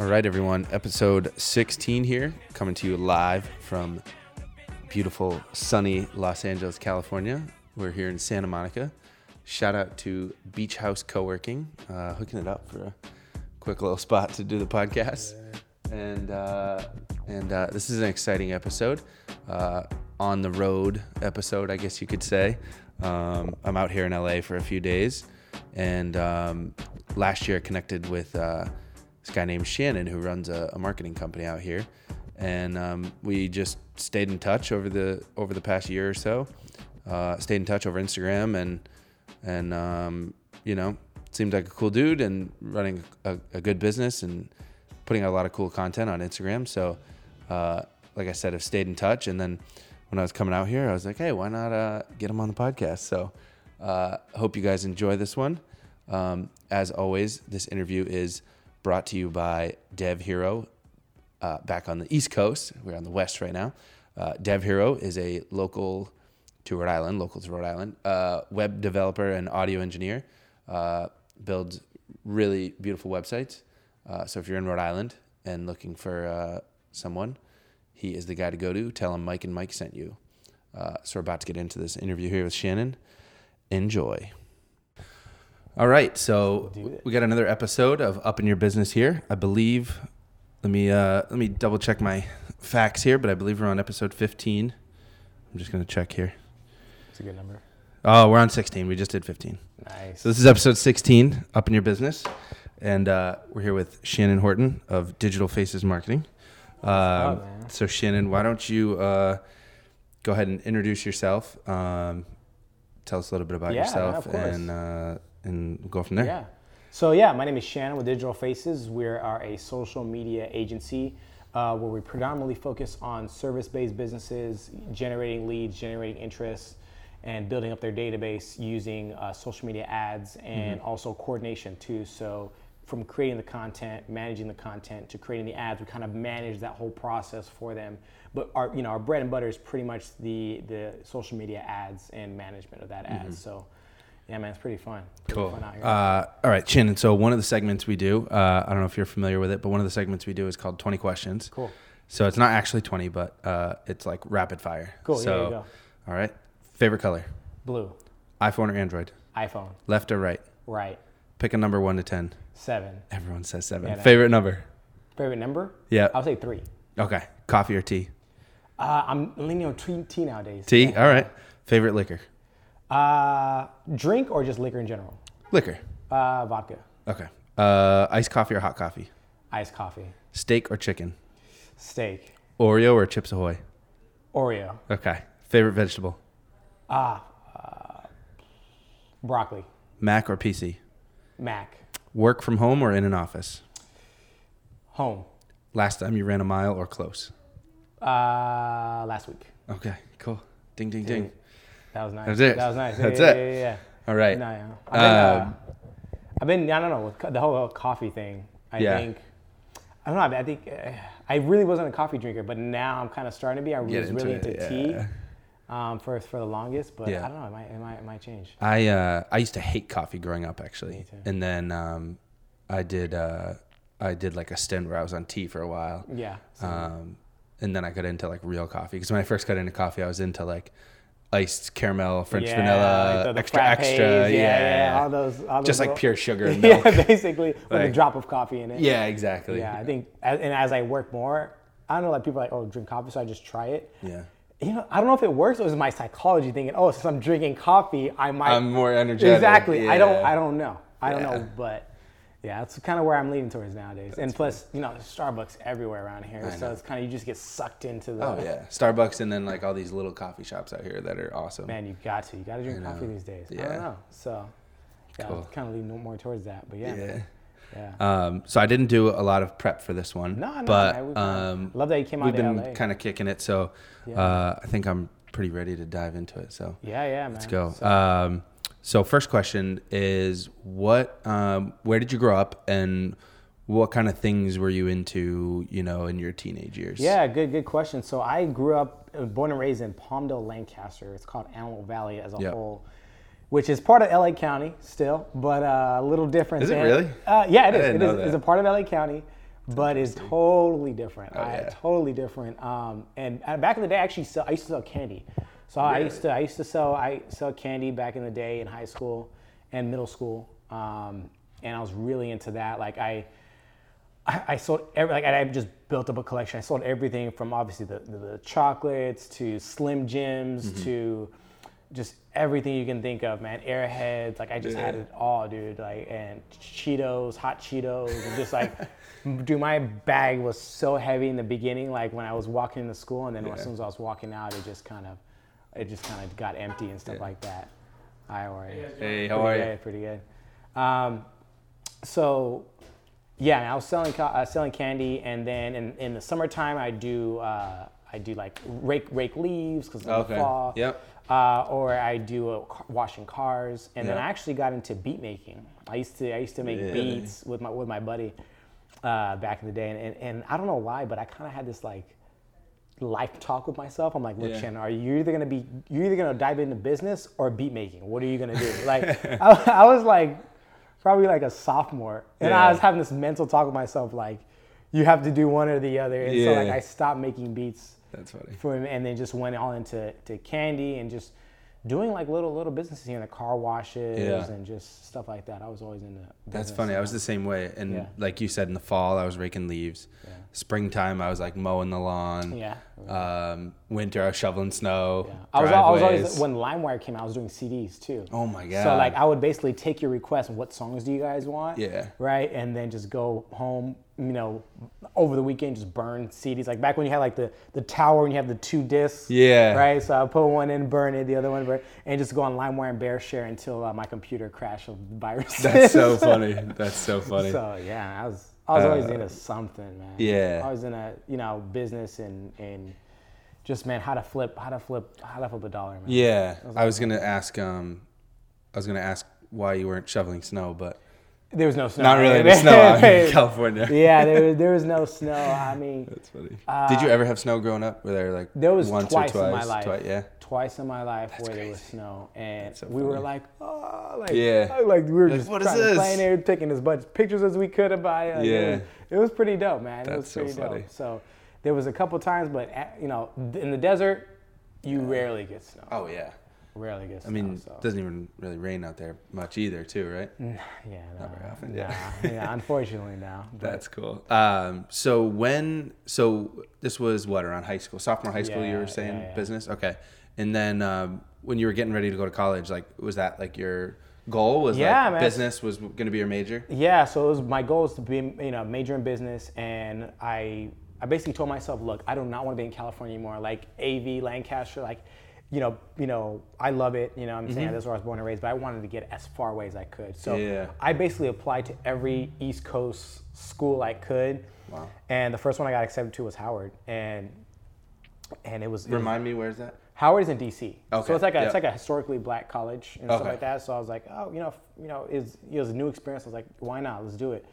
All right, everyone. Episode 16 here, coming to you live from beautiful, sunny Los Angeles, California. We're here in Santa Monica. Shout out to Beach House Co-working, uh, hooking it up for a quick little spot to do the podcast. And uh, and uh, this is an exciting episode, uh, on the road episode, I guess you could say. Um, I'm out here in LA for a few days, and um, last year I connected with uh, this guy named Shannon who runs a, a marketing company out here, and um, we just stayed in touch over the over the past year or so. Uh, stayed in touch over Instagram and and um, you know seemed like a cool dude and running a, a, good business and putting out a lot of cool content on Instagram. So, uh, like I said, I've stayed in touch. And then when I was coming out here, I was like, hey, why not uh, get him on the podcast? So, uh, hope you guys enjoy this one. Um, as always, this interview is brought to you by Dev Hero. Uh, back on the East Coast, we're on the West right now. Uh, Dev Hero is a local to Rhode Island, local to Rhode Island, uh, web developer and audio engineer. Uh, builds really beautiful websites. Uh, so if you're in Rhode Island and looking for uh, someone, he is the guy to go to. Tell him Mike and Mike sent you. So we're about to get into this interview here with Shannon. Enjoy. All right, so we got another episode of Up in Your Business here. I believe. Let me uh, let me double check my facts here, but I believe we're on episode 15. I'm just gonna check here. It's a good number. Oh, we're on 16. We just did 15. Nice. So this is episode 16, Up in Your Business, and uh, we're here with Shannon Horton of Digital Faces Marketing. Um, man? so Shannon, why don't you uh, go ahead and introduce yourself? Um, tell us a little bit about Yeah, yourself, of and uh, and we'll go from there. Yeah. So yeah, my name is Shannon with Digital Faces. We are a social media agency uh, where we predominantly focus on service-based businesses, generating leads, generating interest, and building up their database using uh, social media ads and also coordination too. So from creating the content, managing the content to creating the ads, we kind of manage that whole process for them. But our, you know, our bread and butter is pretty much the the social media ads and management of that ads. So. Yeah, man, it's pretty fun. Pretty Cool. fun out here. Uh, all right, Shannon. So one of the segments we do, uh, I don't know if you're familiar with it, but one of the segments we do is called 20 questions. Cool. So it's not actually 20, but uh, it's like rapid fire. Cool, yeah, So, go. all right. Favorite color? Blue. iPhone or Android? iPhone. Left or right? Right. Pick a number one to 10. Seven. Everyone says seven. Yeah, Favorite number? Favorite number? Yeah. I'll say three. Okay. Coffee or tea? Uh, I'm leaning on tea, tea nowadays. Tea. Yeah. All right. Favorite liquor? Uh, drink or just liquor in general? Liquor. Uh, vodka. Okay. Uh, iced coffee or hot coffee? Iced coffee. Steak or chicken? Steak. Oreo or Chips Ahoy? Oreo. Okay. Favorite vegetable? Ah, uh, broccoli. Mac or PC? Mac. Work from home or in an office? Home. Last time you ran a mile or close? Uh, last week. Okay. Cool. Ding, ding, ding. That was nice. That's it. That was nice. That's yeah, it. Yeah, yeah, yeah. All right. No, yeah. I've been, uh, Um, I've been, I don't know, with the whole coffee thing. I Yeah. think, I don't know. I think uh, I really wasn't a coffee drinker, but now I'm kind of starting to be. I was into really it, into tea um, for for the longest, but Yeah. I don't know. It might, it might, it might change. I uh, I used to hate coffee growing up actually, Me too. and then um, I did uh, I did like a stint where I was on tea for a while, Yeah. um, and then I got into like real coffee because when I first got into coffee, I was into like iced caramel, French yeah, vanilla, like the- the extra frappes, extra, yeah, yeah, yeah, all those, all just those like pure sugar and milk. yeah, basically with a drop of coffee in it. yeah, exactly. Yeah, I think, and as I work more, I don't know, like people are like, oh, drink coffee, so I just try it. yeah. You know, I don't know if it works or is my psychology thinking, oh, since I'm drinking coffee, I might. I'm more energetic. Exactly. I don't. I don't know. I don't know, but yeah, that's kind of where I'm leaning towards nowadays. and plus, you know, there's Starbucks everywhere around here, I so it's kind of you just get sucked into the. Oh yeah, Starbucks and then like all these little coffee shops out here that are awesome. Man, you got to. You got to drink coffee these days. I don't know. So, yeah, Cool. Kind of leaning more towards that. But yeah, Yeah. yeah. Um, so I didn't do a lot of prep for this one. No, no, but man, um, love that you came out we've been kind of kicking it, so Yeah. uh, I think I'm pretty ready to dive into it. So yeah, yeah, man. let's go. So, Um, so first question is, what? Um, where did you grow up, and what kind of things were you into? You know, in your teenage years. Yeah, good, good question. So I grew up, uh, born and raised in Palmdale, Lancaster. It's called Antelope Valley as a Yep. whole, which is part of LA County still, but uh, a little different. Is it than- really? Uh, yeah, it I is. It is. It's a part of LA County. but it's totally different. Oh, I, yeah. Totally different. Um, and uh, back in the day, I actually sell, I used to sell candy. So I used to I used to sell I sell candy back in the day in high school and middle school, um, and I was really into that. Like I. I I sold every like I just built up a collection. I sold everything from obviously the, the, the chocolates to Slim Jims Mm-hmm. to just everything you can think of, man. Airheads, like I just had it all, dude. Like and Cheetos, hot Cheetos, and just like, dude, my bag was so heavy in the beginning. Like when I was walking into school, and then as soon as I was walking out, it just kind of, it just kind of got empty and stuff Yeah. like that. Hi, how are you? Hey, how pretty are you? good, Pretty good. Um, so, yeah, I was selling uh, selling candy, and then in, in the summertime, I do uh, I do like rake rake leaves because in Okay. the fall. Yep. Uh, or I do a washing cars, and then I actually got into beat making. I used to I used to make Really? beats with my with my buddy uh, back in the day, and, and, and I don't know why, but I kind of had this like life talk with myself. I'm like, look, Yeah. Shannon, are you either gonna be you're either gonna dive into business or beat making? What are you gonna do? Like, I, I was like probably like a sophomore, and Yeah. I was having this mental talk with myself, like, you have to do one or the other. And so like I stopped making beats That's funny. for him, and then just went all into to candy and just doing like little little businesses here, the car washes Yeah. and just stuff like that. I was always into. That. That's funny. I was the same way. And Yeah. like you said, in the fall, I was raking leaves. Yeah. Springtime, I was like mowing the lawn. Yeah. Um, winter, I was shoveling snow. Yeah. I was, I was always when LimeWire came out, I was doing CDs too. Oh my god. So like I would basically take your request, what songs do you guys want? Yeah. Right, and then just go home, you know, over the weekend just burn CDs. Like back when you had like the the tower and you have the two discs. Yeah. Right. So I put one in, burn it, the other one, burn, and just go on LimeWire and Bear Share until uh, my computer crashed of viruses. That's so funny. That's so funny. So yeah, I was I was always Uh, into something, man. yeah. I was in a you know business and and just man how to flip how to flip how to flip a dollar, man. yeah. I was gonna ask. Um, I was gonna ask why you weren't shoveling snow, but There was no snow. not really any snow out here in California. yeah, there was, there was no snow. I mean, That's funny. Did you ever have snow growing up? Were there like Uh, there was once twice, or twice? in my life. Twice, yeah. Twice in my life where there was snow, and so we were like, oh, like, Yeah. like we were Like, just trying to play in there, taking as much pictures as we could about it. Like, Yeah. it was, it was pretty dope, man. it That's was so pretty funny. dope. So there was a couple times, but at, you know, in the desert, you rarely get snow. Oh yeah. Rarely get. I mean, so. it doesn't even really rain out there much either, too, right? yeah, no, very often, nah, yeah. yeah, unfortunately now. That's cool. Um, so when, so this was what around high school, sophomore high school, you were saying yeah, yeah. business, okay. And then um, when you were getting ready to go to college, like was that like your goal? Was Yeah, like man. business was going to be your major? Yeah, so it was my goal is to be you know major in business, and I I basically told myself, look, I do not want to be in California anymore. Like AV, Lancaster, like you know you know I love it. You know I'm saying mm-hmm. that's where I was born and raised, but I wanted to get as far away as I could. So Yeah. I basically applied to every East Coast school I could. Wow. And the first one I got accepted to was Howard, and and it was, it was Remind me, where's that? Howard is in DC. Okay, So it's like a yeah. it's like a historically black college and stuff like that. So I was like, oh, you know, you know, is it was a new experience. I was like, why not? Let's do it.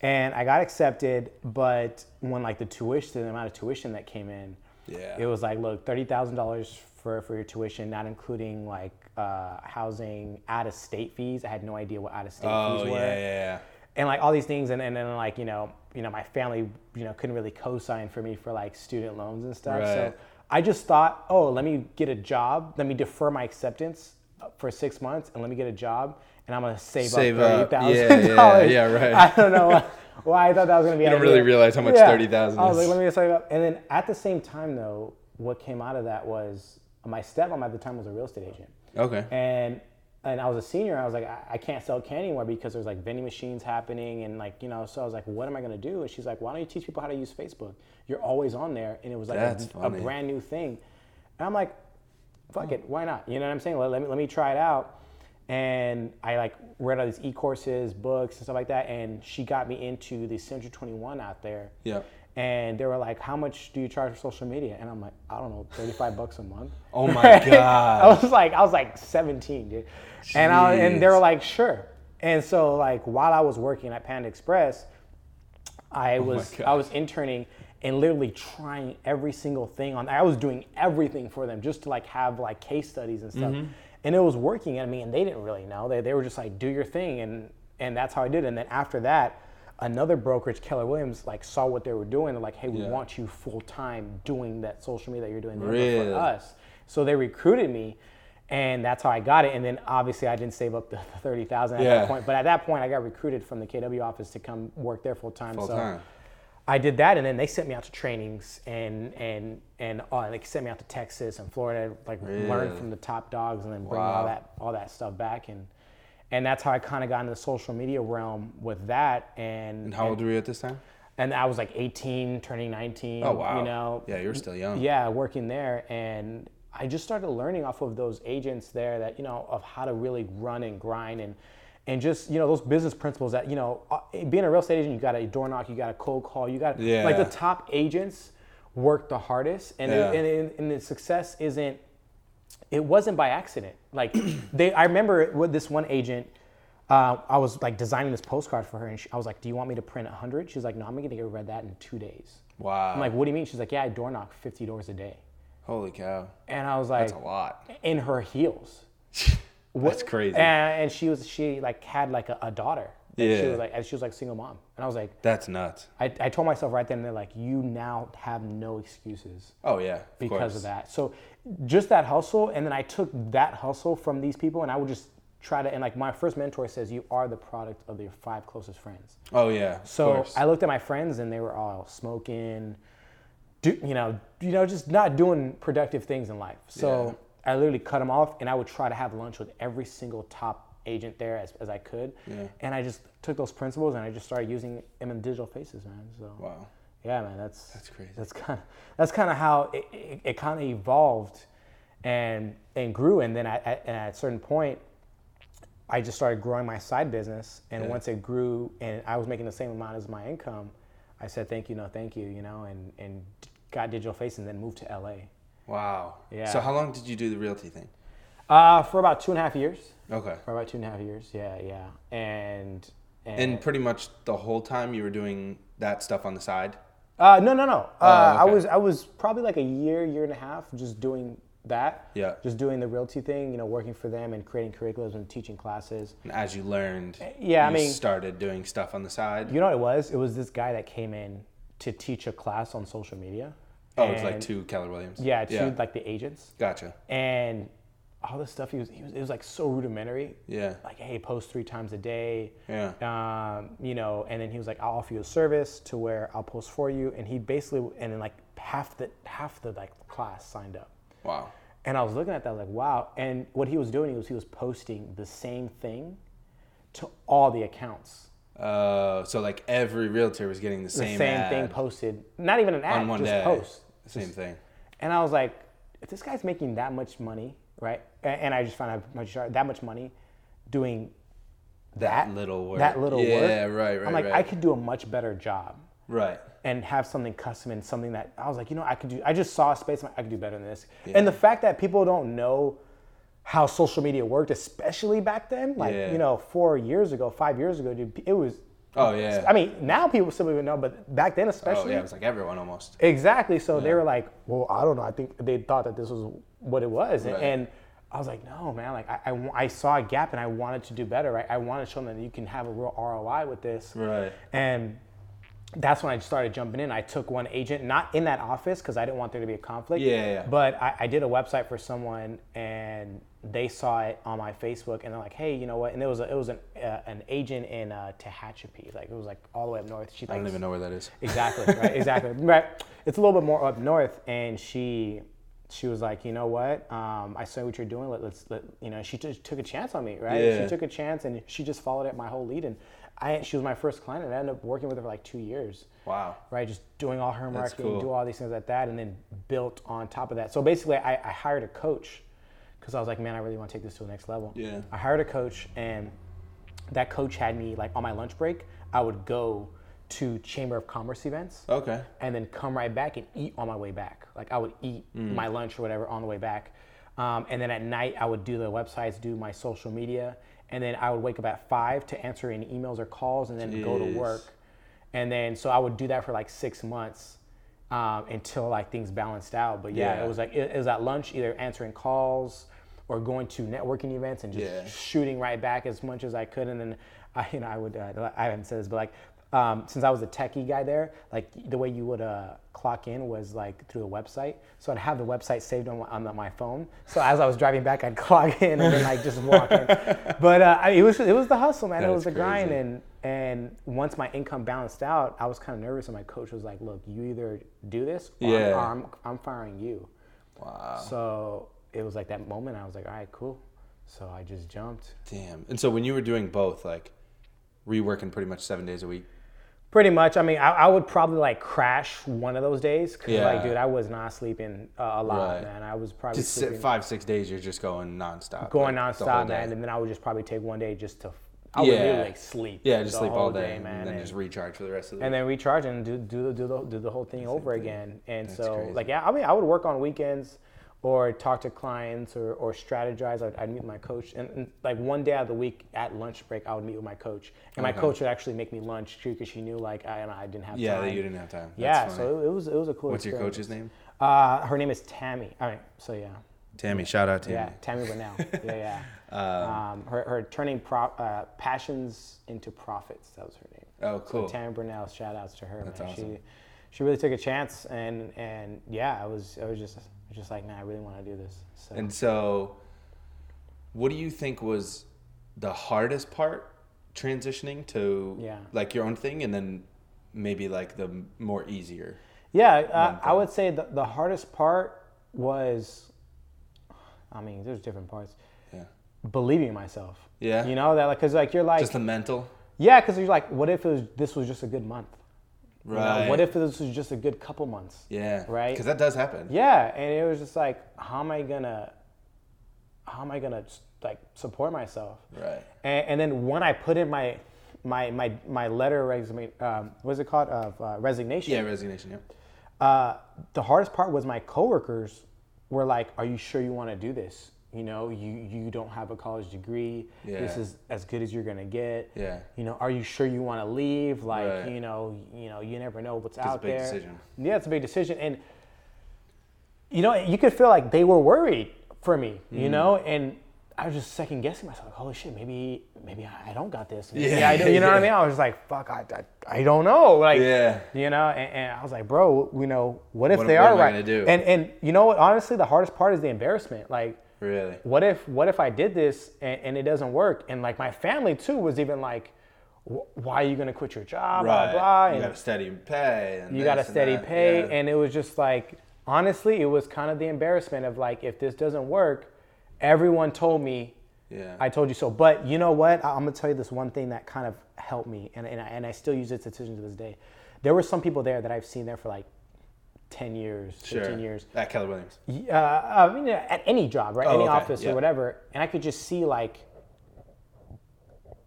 And I got accepted, but when like the tuition, the amount of tuition that came in, Yeah. it was like, look, thirty thousand dollars for for your tuition, not including like uh, housing, out of state fees. I had no idea what out of state Oh, fees were. yeah, yeah. and like all these things and, and then like you know you know my family you know couldn't really co-sign for me for like student loans and stuff. So i just thought oh let me get a job. Let me defer my acceptance for six months and let me get a job and i'm gonna save, Save up. Thirty Yeah, thousand yeah, dollars. yeah, right. i don't know why, why i thought that was gonna be You don't really realize how much Yeah. 30,000 i was like let me save up. And then at the same time though what came out of that was my stepmom at the time was a real estate agent Okay. and and I was a senior. I was like, I, I can't sell candy anymore because there's like vending machines happening, and like you know. So I was like, what am I gonna do? And she's like, why don't you teach people how to use Facebook? You're always on there, and it was like a, a brand new thing. And I'm like, fuck it, why not? You know what I'm saying? Let, let me let me try it out. And I like read all these e-courses, books, and stuff like that. And she got me into the Century 21 out there. Yeah. And they were like, "How much do you charge for social media?" And I'm like, "I don't know, 35 bucks a month." Oh my I God. I was like, I was like 17, dude. And I, and they were like, sure. And so like while I was working at Panda Express, I was Oh I was interning and literally trying every single thing on. I was doing everything for them just to like have like case studies and stuff. Mm-hmm. And it was working. I mean, and they didn't really know. They they were just like, do your thing, and and that's how I did. it. And then after that. Another brokerage, Keller Williams, like saw what they were doing. They're like, hey, we Yeah. want you full time doing that social media that you're doing Really? for us. So they recruited me. And that's how I got it. And then obviously I didn't save up the thirty thousand at Yeah. that point. But at that point, I got recruited from the KW office to come work there full time. Full so time. I did that, and then they sent me out to trainings and and and uh, they sent me out to Texas and Florida, like learn from the top dogs, and then bring Wow. all that all that stuff back, and and that's how I kind of got into the social media realm with that, and And how old were you at this time? and I was like 18, turning 19. Oh wow. You know, Yeah, you're still young. yeah, working there, and I just started learning off of those agents there that you know of how to really run and grind and and just you know those business principles that you know uh, being a real estate agent, you got a door knock, you got a cold call, you got Yeah. like the top agents work the hardest, and Yeah. it, and, and, and the success isn't. It wasn't by accident. Like they, I remember with this one agent. Uh, I was like designing this postcard for her, and she, I was like, "Do you want me to print 100?" She's like, "No, I'm gonna get read that in two days." Wow. I'm like, "What do you mean?" She's like, "Yeah, I door knock 50 doors a day." Holy cow. And I was like, That's a lot. in her heels. That's crazy. And, and she was she like had like a, a daughter. And She was like and she was like single mom. And I was like, That's nuts. I, I told myself right then and there, like, you now have no excuses Oh yeah. Of because course. of that. So just that hustle, and then I took that hustle from these people, and I would just try to. And like my first mentor says, you are the product of your five closest friends. Oh yeah. So. I looked at my friends, and they were all smoking, do, you know, you know, just not doing productive things in life. So I literally cut them off, and I would try to have lunch with every single top agent there as, as I could. Yeah. And I just took those principles, and I just started using them in digital faces, man. So wow. yeah, man, that's That's crazy. That's kind of that's kind of how it, it, it kind of evolved, and and grew. And then at, at, and at a certain point, I just started growing my side business. And Yeah. once it grew, and I was making the same amount as my income, I said thank you, no thank you, you know, and and got digital face, and then moved to LA. Wow. Yeah. So how long did you do the realty thing? Uh, for about two and a half years. Okay. For about two and a half years, yeah, yeah, and And pretty much the whole time you were doing that stuff on the side. Uh, no, no, no. Uh, I okay. was I was probably like a year, year and a half just doing that. Yeah. Just doing the realty thing, you know, working for them and creating curriculums and teaching classes. And as you learned, yeah, I mean- started doing stuff on the side. You know what it was? It was this guy that came in to teach a class on social media. oh, it's like And- to Keller Williams. Yeah, to Yeah. like the agents Gotcha. and all this stuff. He was, he was it was like so rudimentary. Yeah. Like, hey, post three times a day. Yeah. um, you know, and then he was like, I'll offer you a service to where I'll post for you, and he basically, and then like half the half the like class signed up, Wow. and I was looking at that like, wow, and what he was doing he was he was posting the same thing to all the accounts, Uh, so like every realtor was getting the same the same, thing posted, not even an ad, on one just day. post, Same thing. and I was like, if this guy's making that much money, right, and I just found out much that much money doing That, that little work. that little work, Yeah, right, right, I'm like, right. I could do a much better job. Right. and have something custom and something that I was like, you know, I could do. I just saw a space. Like, I could do better than this. And the fact that people don't know how social media worked, especially back then, like Yeah. you know, four years ago, five years ago, dude, it was. Oh yeah. I mean, now people still even know, but back then, especially. oh yeah, it was like everyone almost. exactly. So they were like, well, I don't know. I think they thought that this was what it was, Right. and. I was like, no, man. Like, I, I, I saw a gap and I wanted to do better. Right? I wanted to show them that you can have a real ROI with this. Right. And that's when I started jumping in. I took one agent, not in that office because I didn't want there to be a conflict. Yeah, yeah, yeah. But I, I did a website for someone, and they saw it on my Facebook, and they're like, "Hey, you know what?" And it was a, it was an uh, an agent in uh, Tehachapi, like it was like all the way up north. She I don't even know where that is. Exactly. Right. Exactly. Right. It's a little bit more up north, and she she was like, you know what? Um, I saw what you're doing. Let, let's let you know. She just took a chance on me, right? Yeah. She took a chance, and she just followed it my whole lead, and I she was my first client, and I ended up working with her for like two years. Wow. Right, just doing all her marketing, cool. do all these things like that, and then built on top of that. So basically, I, I hired a coach because I was like, man, I really want to take this to the next level. Yeah. I hired a coach, and that coach had me like on my lunch break. I would go to Chamber of Commerce events Okay. and then come right back and eat on my way back. Like I would eat Mm. my lunch or whatever on the way back. Um, and then at night, I would do the websites, do my social media, and then I would wake up at five to answer any emails or calls, and then go to work. And then so I would do that for like six months um, until like things balanced out. But yeah, Yeah. it was like it, it was at lunch, either answering calls or going to networking events and just Yeah. shooting right back as much as I could. And then I, you know, I would uh, I haven't said this, but like um, since I was a techie guy there, like the way you would uh, clock in was like through the website. So I'd have the website saved on my, on my phone. So as I was driving back, I'd clock in and then like just walk in. But uh, I- it was it was the hustle, man. That it was the grind, and and once my income balanced out, I was kind of nervous, and my coach was like, "Look, you either do this, or, I'm- Yeah. or I'm, I'm firing you." Wow. So it was like that moment. I was like, "All right, cool." So I just jumped. Damn. And so when you were doing both, like, were you working pretty much seven days a week? Pretty much. I mean, I, I would probably like crash one of those days. Cause Yeah. like, dude, I was not sleeping uh, a lot, Right. man. I was probably Just sleeping, five, six days, you're just going nonstop. going like, nonstop, day. man. And then I would just probably take one day just to, I would Yeah. literally like sleep. Yeah, just sleep all whole day, man. and then and, just recharge for the rest of the day. and week. then recharge and do do do the, do the whole thing over thing. again. And That's so crazy. like yeah, I mean I would work on weekends or talk to clients or, or strategize. I'd, I'd meet with my coach and, and like one day out of the week at lunch break I would meet with my coach and my coach would actually make me lunch too because she knew like I, I didn't have yeah, time. that you didn't have time. That's yeah, funny. so it, it was it was a cool. What's your coach's name? Uh, her name is Tammy. All right, so yeah, Tammy. Shout out Tammy. yeah, Tammy Burnell. yeah, yeah. Um, her her turning pro, uh, passions into profits. That was her name. Oh, cool. So Tammy Burnell, shout outs to her. That's man. awesome. She she really took a chance, and and yeah, I was I was just just like, man, I really want to do this. So And so, what do you think was the hardest part transitioning to Yeah. like your own thing, and then maybe like the more easier? yeah, uh, I would say the the hardest part was, I mean, there's different parts. Yeah. Believing myself. Yeah. You know that, like, cause like you're like, Just the mental. yeah, cause you're like, what if it was, this was just a good month? You know, Right. what if this was just a good couple months? Yeah. Right? Because that does happen. Yeah, and it was just like, how am I gonna, how am I gonna like support myself? Right. And, and then when I put in my, my my my letter resume, um, what's it called of uh, resignation? Yeah. Resignation. Yeah. Uh, the hardest part was my coworkers were like, "Are you sure you want to do this? You know, you you don't have a college degree. This is as good as you're gonna get. Yeah. You know, are you sure you want to leave? Like, Right. you know, you know, you never know what's It's a out big there. decision. Yeah, it's a big decision, and you know, you could feel like they were worried for me. Mm. You know, and I was just second guessing myself. Like, holy shit, maybe maybe I don't got this. Maybe Yeah, I do. You know what I mean? I was just like, fuck, I, I, I don't know. Like, Yeah. you know, and, and I was like, bro, you know, what if What- they what are right? And and you know what? Honestly, the hardest part is the embarrassment. Like, Really. what if what if I did this and, and it doesn't work? And like my family too was even like, why are you gonna quit your job? Right. Blah blah. you And got a steady pay. And you got a this and steady pay, Yeah. and it was just like, honestly, it was kind of the embarrassment of like, if this doesn't work, everyone told me Yeah. I told you so. But you know what? I- I'm gonna tell you this one thing that kind of helped me, and, and, I, and I still use this decision to this day. There were some people there that I've seen there for like 10 years, 15 sure. years. At Keller Williams. Uh, I mean, at any job, right? Oh, any okay, office yeah. or whatever. And I could just see like,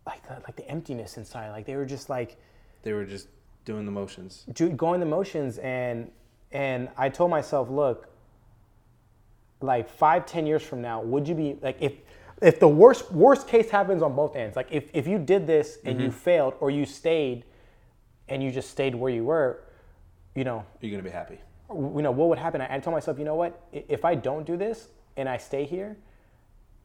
like the, like the emptiness inside. Like they were just like, They were just doing the motions. do- going the motions and and I told myself, look, like five, ten years from now, would you be like if if the worst worst case happens on both ends, like if, if you did this and Mm-hmm. you failed or you stayed and you just stayed where you were, you know, You're gonna be happy. You know, what would happen? I I told myself, you know what? If I don't do this and I stay here,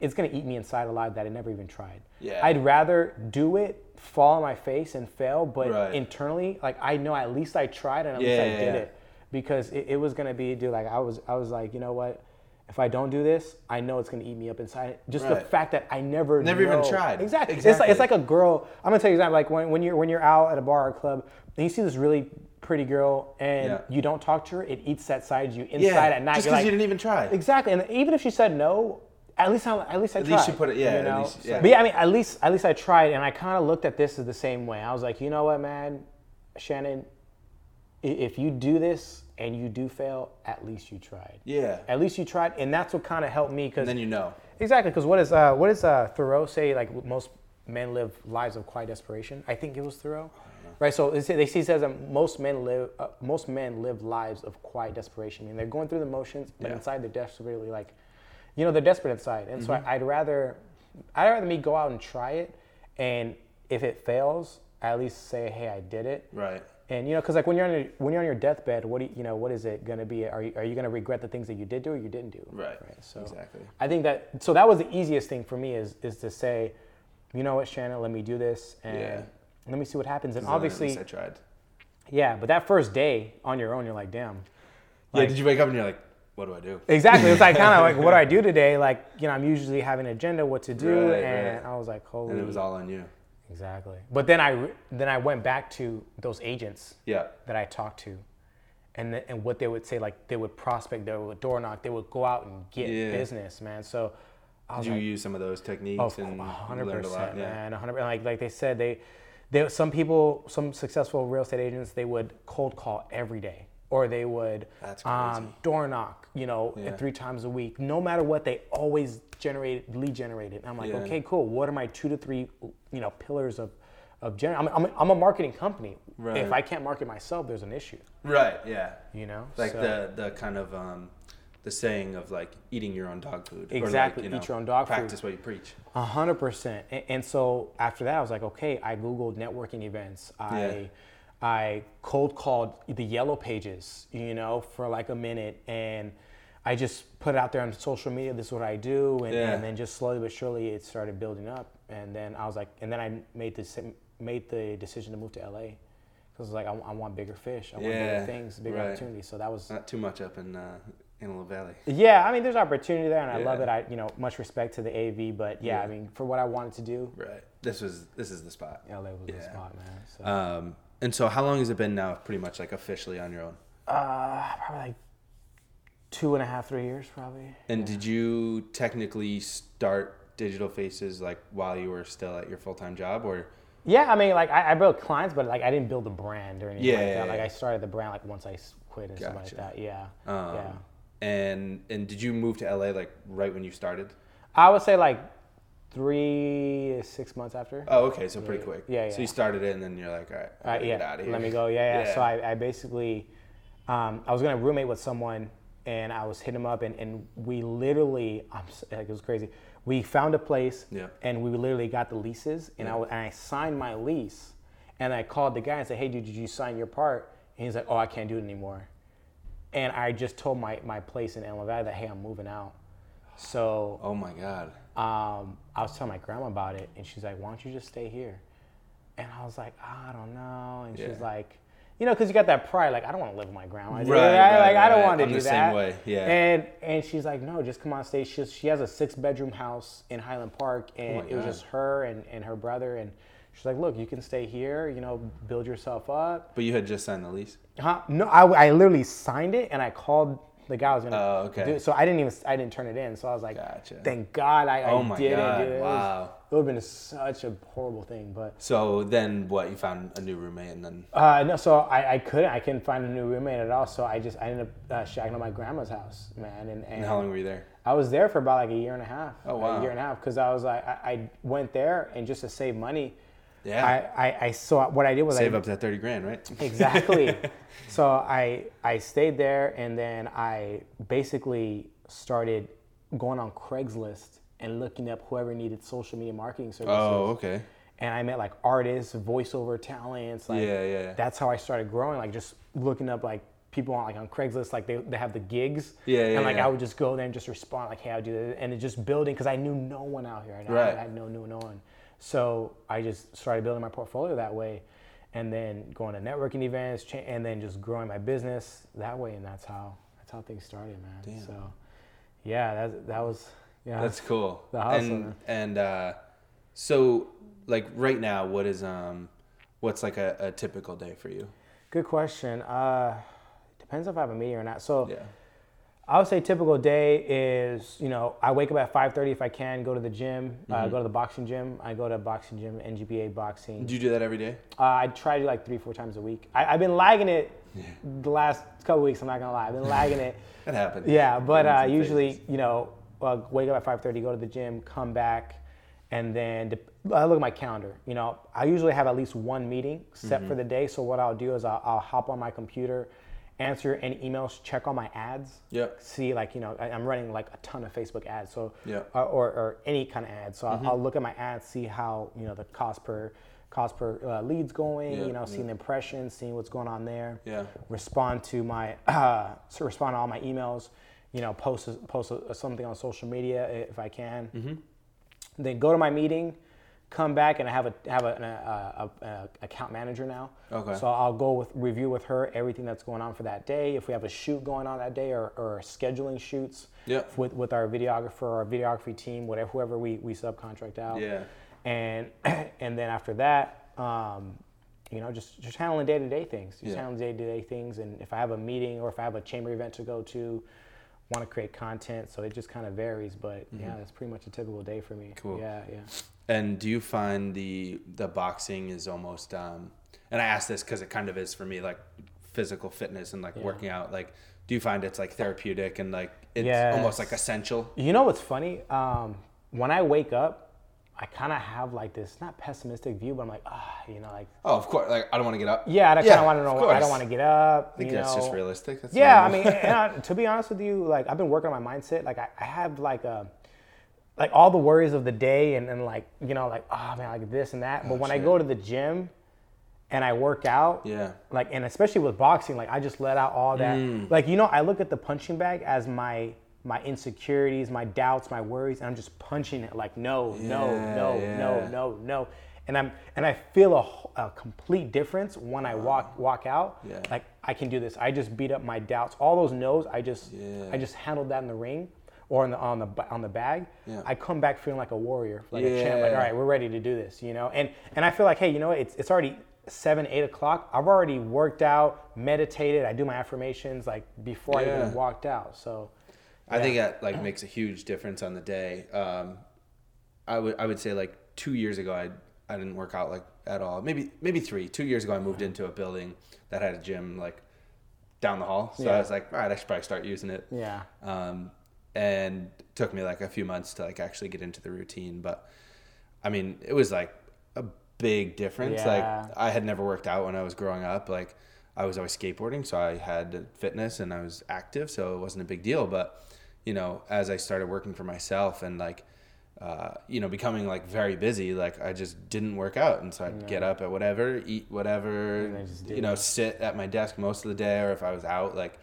it's gonna eat me inside alive that I never even tried. Yeah. I'd rather do it, fall on my face and fail, but Right. internally, like I know at least I tried and at least I Yeah, did yeah. it. Because it, it was gonna be, dude, like I was I was like, you know what? If I don't do this, I know it's gonna eat me up inside. Just the fact that I never Never even tried. Exactly. exactly. It's like it's like a girl. I'm gonna tell you example. Like when, when you're when you're out at a bar or club and you see this really pretty girl and Yeah. you don't talk to her, it eats that side of you inside at night. Just because like, you didn't even try. Exactly, and even if she said no, at least I, at least I At tried. least you put it- yeah, You at know? least- yeah. But yeah, I mean, at least at least I tried, and I kind of looked at this as the same way. I was like, you know what, man, Shannon, if you do this and you do fail, at least you tried. Yeah. At least you tried, and that's what kind of helped me because And then you know. Exactly, because what is uh, what does uh, Thoreau say? Like most men live lives of quiet desperation. I think it was Thoreau, right? So they see they say he says that most men live uh, most men live lives of quiet desperation. I mean, they're going through the motions, but Yeah. inside they're desperately like, you know, they're desperate inside. And so Mm-hmm. I, I'd rather I'd rather me go out and try it, and if it fails, I at least say, hey, I did it. Right. And you know, because like when you're on your, when you're on your deathbed, what do you, you know? What is it gonna be? Are you, are you gonna regret the things that you did do or you didn't do? Right. So Exactly. I think that so that was the easiest thing for me is is to say, you know what, Shannon, let me do this, and Yeah. Let me see what happens. And Then at least obviously, I tried. yeah. But that first day on your own, you're like, damn. yeah. Did you wake up and you're like, what do I do? Exactly. It's like kind of like, what do I do today? Like, you know, I'm usually having an agenda, what to do, Right, and right. I was like, holy. And it was all on you. Exactly. But then I then I went back to those agents Yeah. that I talked to, and th- and what they would say like they would prospect, they would door knock, they would go out and get Yeah. business, man. So I was Did you like, use some of those techniques oh, and hundred learned a lot? percent, Yeah. man, hundred. Like like they said, they, they some people, some successful real estate agents, they would cold call every day, or they would um, door knock, you know, Yeah. three times a week. No matter what, they always generated lead generated. And I'm like, Yeah. okay, cool. What are my two to three, you know, pillars of of gener- I'm, I'm, I'm a marketing company. Right. If I can't market myself, there's an issue. Right. Yeah. You know, Like So- the the kind of um, the saying of like eating your own dog food. Or like, Exactly, you eat know, your own dog food. Practice what you preach. A hundred percent. And, so after that, I was like, okay. I googled networking events. I Yeah. I cold called the yellow pages, you know, for like a minute, and I just put it out there on social media. This is what I do, and, Yeah. and then just slowly but surely it started building up. And then I was like, and then I made this made the decision to move to LA because like I, I want bigger fish. I want Yeah, bigger things, bigger right. opportunities. So that was Not too much up in uh, Antelope Valley. yeah. I mean, there's opportunity there, and I love Yeah. it. I you know much respect to the AV, but yeah, Yeah. I mean for what I wanted to do, Right. This was this is the spot. LA was the spot, man. So. Um, and so how long has it been now? Pretty much like officially on your own. Uh, probably like two and a half, three years, probably. And did you technically start Digital Faces like while you were still at your full time job, or Yeah, I mean, like I, I built clients, but like I didn't build a brand or anything Yeah, like yeah, that. Like. I started the brand like once I quit and stuff like that. Yeah, um, yeah. And and did you move to LA like right when you started? I would say like three, six months after. Oh, okay, so pretty quick. Yeah, yeah. So you started it, and then you're like, all right, I Uh, yeah, get out of here. let me go. Yeah, yeah. Yeah. So I, I basically, um, I was gonna roommate with someone, and I was hitting him up, and, and we literally, I'm like it was crazy. We found a place, Yeah. and we literally got the leases, and I and I signed my lease, and I called the guy and said, Hey, dude, did you sign your part? And he's like, Oh, I can't do it anymore. And I just told my my place in El Valley that Hey, I'm moving out. So Oh my god. um, I was telling my grandma about it, and she's like, "Why don't you just stay here?" And I was like, "I don't know." And she's like, "You know, because you got that pride, like I don't want to live with my grandma, Right, right? right, Like I don't want to I'm do the that." same way, yeah. And and she's like, "No, just come on stage." She she has a six bedroom house in Highland Park, and Oh it was just her and and her brother, and she's like, "Look, you can stay here. You know, build yourself up." But you had just signed the lease. Huh? No, I, I literally signed it, and I called the guy I was gonna Oh, okay. do it. So I didn't even I didn't turn it in. So I was like, Gotcha. "Thank God I, I Oh my did God, it." Dude. It wow. it would have been such a horrible thing, but So then what? You found a new roommate, and then uh, no. So I, I couldn't. I couldn't find a new roommate at all. So I just I ended up uh, shacking at my grandma's house, man. And, and, and how long were you there? I was there for about like a year and a half. Oh, wow. A year and a half because I was like I, I went there and just to save money. Yeah. I, I, I saw what I did was Save I, up that thirty grand, right? Exactly. so I I stayed there and then I basically started going on Craigslist and looking up whoever needed social media marketing oh, services. Oh, okay. And I met like artists, voiceover talents. Like, Yeah, yeah. That's how I started growing. Like just looking up like people on like on Craigslist, like they, they have the gigs. Yeah, yeah, And like yeah. I would just go there and just respond like, hey, I'll do this, and it just building because I knew no one out here. I, Right. I had no no one. So I just started building my portfolio that way, and then going to networking events, cha- and then just growing my business that way, and that's how that's how things started, man. Damn. So yeah, that that was yeah. That's cool. The hustle, and man. and uh, so like right now, what is um, what's like a, a typical day for you? Good question. Uh, depends if I have a meeting or not. So Yeah. I would say typical day is you know I wake up at 5:30 if I can, go to the gym, Mm-hmm. uh, go to the boxing gym. I go to boxing gym, NGPA boxing. Do you do that every day? Uh, I try to do like three four times a week. I, I've been lagging it the last couple weeks. I'm not gonna lie, I've been lagging it. That happens. Yeah, but uh, usually, you know, uh, wake up at 5:30, go to the gym, come back, and then I look at my calendar. You know, I usually have at least one meeting set Mm-hmm. for the day. So what I'll do is I'll, I'll hop on my computer, answer any emails, check all my ads. Yep. See, like you know, I, I'm running like a ton of Facebook ads. So Yeah. uh, or, or any kind of ads. So Mm-hmm. I'll, I'll look at my ads, see how you know the cost per cost per uh, leads going. Yeah, you know, seeing the impressions, seeing what's going on there Yeah. respond to my uh, so respond to all my emails you know post post a, something on social media if i can Mm-hmm. then go to my meeting come back and I have a have a, a, a, a account manager now. Okay. So I'll go with review with her everything that's going on for that day. If we have a shoot going on that day or, or scheduling shoots Yeah. with with our videographer or our videography team, whatever whoever we, we subcontract out. Yeah. And and then after that, um, you know, just just handling day to day things. Just Yeah. handling day to day things. And if I have a meeting or if I have a chamber event to go to, want to create content. So it just kind of varies. But yeah, that's pretty much a typical day for me. Mm-hmm. Cool. Yeah, yeah. And do you find the the boxing is almost um and I ask this cuz it kind of is for me like physical fitness and like working out like do you find it's like therapeutic and like it's Yes. almost like essential? You know what's funny? Um, when I wake up, I kind of have like this not pessimistic view, but I'm like, ah, you know, like Oh, of course. Like I don't want to get up. yeah, I kind Yeah, of want to know. I don't want to get up. I think that's just realistic. That's Yeah, I mean, and I, to be honest with you, like I've been working on my mindset. Like I, I have like a, like all the worries of the day, and, and like you know, like oh man, like this and that. But when I Oh, go to the gym, and I work out, Yeah. like and especially with boxing, like I just let out all that. Mm. Like you know, I look at the punching bag as my my insecurities, my doubts, my worries, and I'm just punching it like no, no, Yeah, no, yeah. no, no, no. And I'm and I feel a, a complete difference when I walk walk out. Yeah. Like I can do this. I just beat up my doubts. All those no's, I just. I just handled that in the ring or in the, on the on the bag. Yeah. I come back feeling like a warrior, like a champ. Like all right, we're ready to do this, you know. And and I feel like hey, you know what? It's it's already seven eight o'clock. I've already worked out, meditated. I do my affirmations like before I even walked out. So I think that like makes a huge difference on the day. Um, I would I would say like two years ago I I didn't work out like at all. Maybe maybe three. Two years ago I moved into a building that had a gym like down the hall. So Yeah. I was like, all right, I should probably start using it. yeah, Um, and it took me like a few months to like actually get into the routine. But I mean, it was like a big difference. Yeah. Like I had never worked out when I was growing up. Like I was always skateboarding, so I had fitness and I was active, so it wasn't a big deal. But you know, as I started working for myself and like uh, you know, becoming like very busy, like I just didn't work out, and so I'd get up at whatever, eat whatever, And I just did you know, sit at my desk most of the day, or if I was out, like,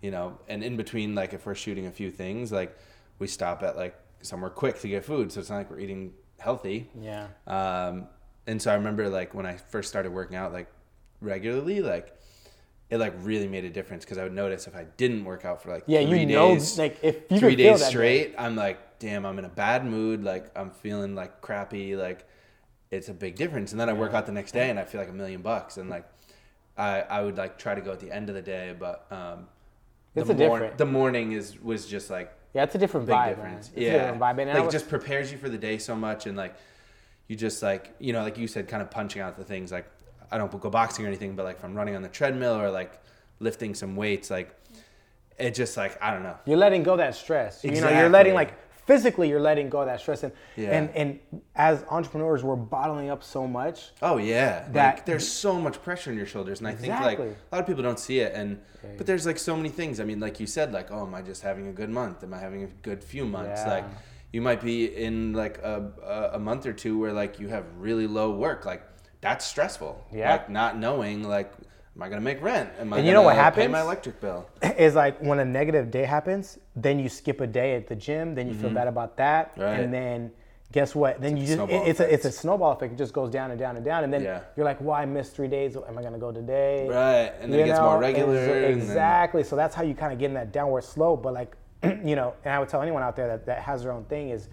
you know, and in between, like if we're shooting a few things, like we stop at like somewhere quick to get food, so it's not like we're eating healthy. yeah, Um, and so I remember like when I first started working out like regularly, like it like really made a difference because I would notice if I didn't work out for like yeah. three You know, days, like if you three days straight, I'm like, damn, I'm in a bad mood. Like I'm feeling like crappy. Like it's a big difference. And then I work out the next day and I feel like a million bucks. And like I I would like try to go at the end of the day, but um, It's the a different- the morning is was just like Yeah, it's a different big vibe. difference. It's yeah, a different vibe. And like it was- just prepares you for the day so much, and like you just like you know, like you said, kind of punching out the things. Like I don't go boxing or anything, but like if I'm running on the treadmill or like lifting some weights, like it just like I don't know. you're letting go that stress. You know, you're letting like physically you're letting go of that stress and Yeah. and and as entrepreneurs we're bottling up so much. Oh yeah, That- like there's so much pressure on your shoulders, and I think like a lot of people don't see it, and but there's like so many things. I mean, like you said, like oh, am I just having a good month? Am I having a good few months? Yeah. Like you might be in like a, a a month or two where like you have really low work, like that's stressful. Yeah. like not knowing like am I gonna make rent? Am I And you know what gonna Pay happens? my electric bill. is like when a negative day happens, then you skip a day at the gym, then you feel bad about that, Mm-hmm. Right. and then guess what? Then you just it, it's a it's a snowball effect. It just goes down and down and down, and then Yeah. you're like, well, I missed three days. Am I gonna go today? Right, and then You it gets know, more and regular. and then- exactly. So that's how you kind of get in that downward slope. But like, you know, and I would tell anyone out there that, that has their own thing is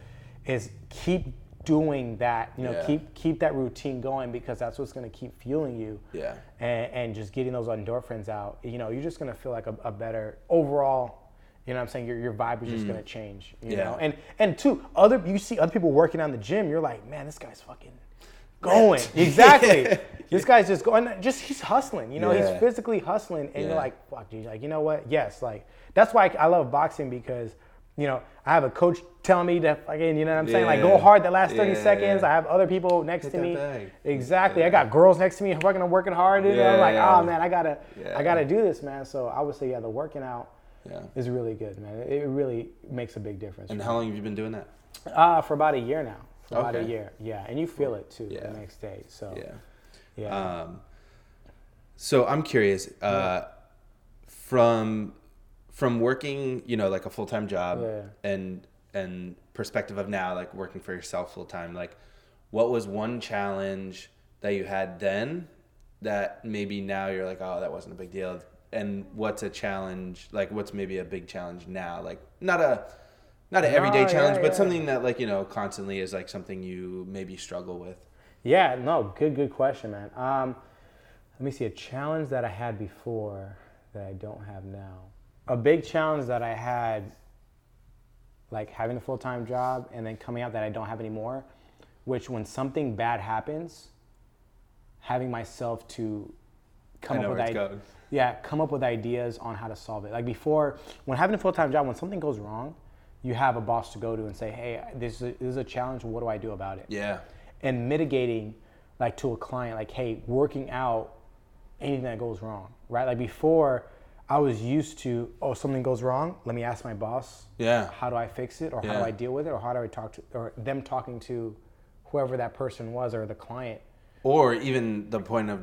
is keep doing that. You know, Yeah. keep keep that routine going because that's what's gonna keep fueling you yeah. and, and just getting those endorphins out, you know, you're just gonna feel like a, a better overall. You know what I'm saying? Your, your vibe is just gonna change. You Mm. Yeah. know? And and two, other you see other people working on the gym, you're like, man, this guy's fucking going. Exactly. this guy's just going just he's hustling, you know, Yeah. he's physically hustling and you're like, fuck dude, like, you know what? Yes, like that's why I, I love boxing because you know, I have a coach telling me to fucking, you know what I'm saying? Like, go hard the last 30 Yeah. seconds. I have other people next Hit to me. bag. Exactly. I got girls next to me fucking working hard. You know, like, oh man, I gotta, Yeah. I gotta do this, man. So I would say, yeah, the working out Yeah. is really good, man. It really makes a big difference. And how long have you been doing that? Uh, for about a year now. For about a year, yeah, and you feel it too Yeah. the next day. So Yeah. yeah, Um, so I'm curious, uh, from from working, you know, like a full time job, Yeah. and and perspective of now, like working for yourself full time, like what was one challenge that you had then that maybe now you're like, oh, that wasn't a big deal? And what's a challenge? Like, what's maybe a big challenge now? Like, not a not an everyday yeah, challenge, but yeah. something that like you know constantly is like something you maybe struggle with. Yeah, no, good, good question, man. Um, let me see a challenge that I had before that I don't have now. A big challenge that I had, like having a full time job and then coming out that I don't have anymore, which when something bad happens, having myself to come up with where it's ide- yeah, come up with ideas on how to solve it. Like before, when having a full time job, when something goes wrong, you have a boss to go to and say, "Hey, this is a, this is a challenge. What do I do about it?" Yeah, and mitigating like to a client like hey working out anything that goes wrong right like before i was used to oh something goes wrong let me ask my boss yeah, how do i fix it or how do i deal with it or how do i talk to or them talking to whoever that person was or the client or even the point of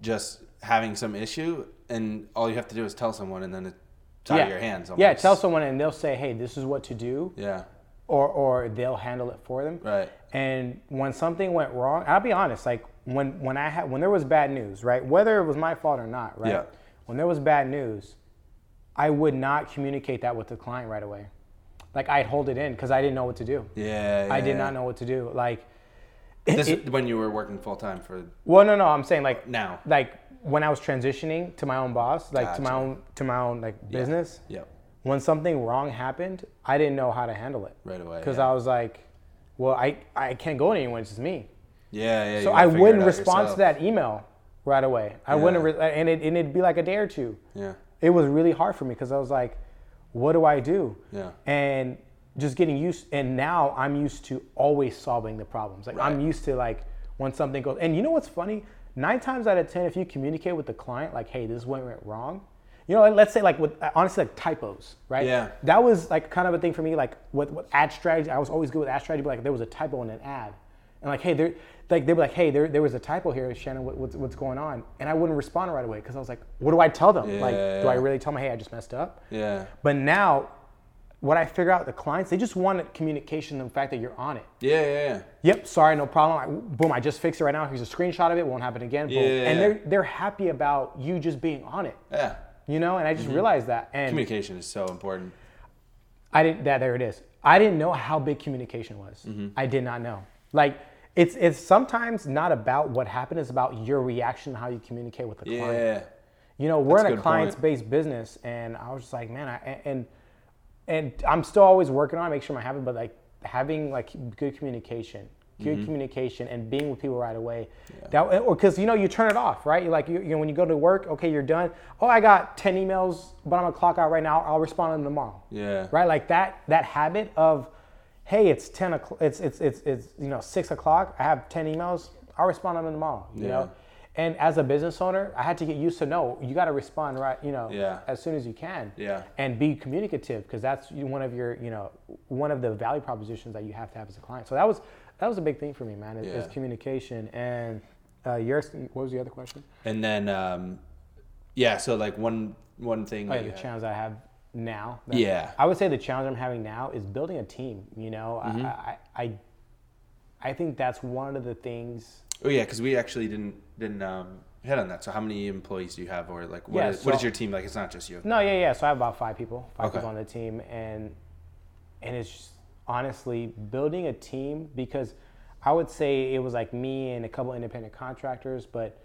just having some issue and all you have to do is tell someone and then it's out of your hands. yeah almost. tell someone and they'll say hey this is what to do Yeah, or or they'll handle it for them. Right. And when something went wrong, I'll be honest, like when when I had when there was bad news, right? Whether it was my fault or not, right? Yeah. When there was bad news, I would not communicate that with the client right away. Like I'd hold it in because I didn't know what to do. yeah. I did yeah. not know what to do. Like This it- is when you were working full time for well, no, no, I'm saying like now. like when I was transitioning to my own boss, like to my own to my own like business. Yep. When something wrong happened, I didn't know how to handle it Right away. because yeah. I was like, well, I I can't go to anyone. It's just me. yeah, yeah. So I wouldn't respond yourself. to that email right away. I wouldn't, re- and it and it'd be like a day or two. Yeah, It was really hard for me because I was like, what do I do? Yeah. And just getting used, and now I'm used to always solving the problems. Like I'm used to like when something goes, and you know what's funny? Nine times out of ten, if you communicate with the client, like, hey, this is what went wrong. You know, let's say like with honestly like typos, right? Yeah. That was like kind of a thing for me. Like with, with ad strategy, I was always good with ad strategy. But like there was a typo in an ad, and like hey, there, like they'd be like, hey, there, there was a typo here, Shannon. What, what's what's going on? And I wouldn't respond right away because I was like, what do I tell them? like, do I really tell them, hey, I just messed up? yeah, But now, what I figure out, the clients, they just want communication, the fact that you're on it. yeah, yeah, yeah. Yep, sorry, no problem. I, boom, I just fixed it right now. Here's a screenshot of it. Won't happen again. Boom. Yeah. And they're they're happy about you just being on it. yeah. You know, and I Mm-hmm. just realized that. And Communication is so important. I didn't. That there it is. I didn't know how big communication was. Mm-hmm. I did not know. Like it's it's sometimes not about what happened. It's about your reaction, how you communicate with the client. Yeah, You know, we're That's in a clients-based business, and I was just like, man, I, and and I'm still always working on it, make sure I have it, but like having like good communication, good Mm-hmm. communication, and being with people right away. Yeah. That or because you know you turn it off, right? You like you, you know when you go to work, okay, you're done. Oh, I got ten emails, but I'm gonna clock out right now. I'll respond to them tomorrow. Yeah. Right, like that that habit of, hey, it's ten o'clock. It's it's it's it's you know six o'clock. I have ten emails. I'll respond to them tomorrow. You Yeah. know. And as a business owner, I had to get used to no, you got to respond right, you know, Yeah. as soon as you can. Yeah. And be communicative because that's one of your, you know, one of the value propositions that you have to have as a client. So that was that was a big thing for me, man, is, is communication. And uh, yours, what was the other question? and then um, yeah. So like one one thing. Oh, yeah, the challenge I have now. Yeah. I would say the challenge I'm having now is building a team. You know, Mm-hmm. I, I, I, I think that's one of the things. Oh yeah, because we actually didn't didn't um, hit on that. So how many employees do you have, or like what Yeah, is- what is your team like? It's not just you. No, yeah, yeah. So I have about five people, five Okay. people on the team, and and it's just, honestly building a team because I would say it was like me and a couple independent contractors, but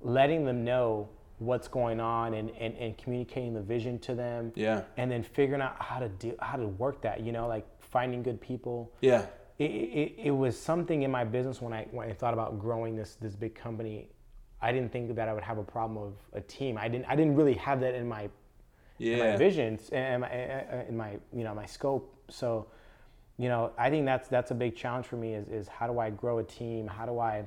letting them know what's going on and, and, and communicating the vision to them, Yeah. and then figuring out how to do how to work that. You know, like finding good people. Yeah. It, it, it was something in my business when I when I thought about growing this this big company. I didn't think that I would have a problem of a team. I didn't I didn't really have that in my in my Yeah. visions and my, in my you know my scope. So, you know, I think that's that's a big challenge for me is is how do I grow a team? How do I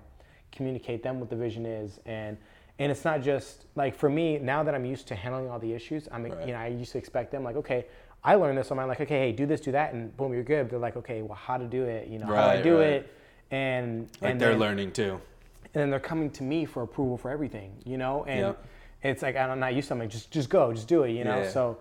communicate them what the vision is and and it's not just like for me now that I'm used to handling all the issues. I'm Right. you know I used to expect them like okay. I learned this, so I'm like, okay, hey, do this, do that, and boom, you're good. They're like, okay, well, how to do it? You know, how do I do right. it? And Like and they're then- learning too. and then they're coming to me for approval for everything, you know. And Yep. it's like I'm not used to. I'm like, just just go, just do it, you know. Yeah. So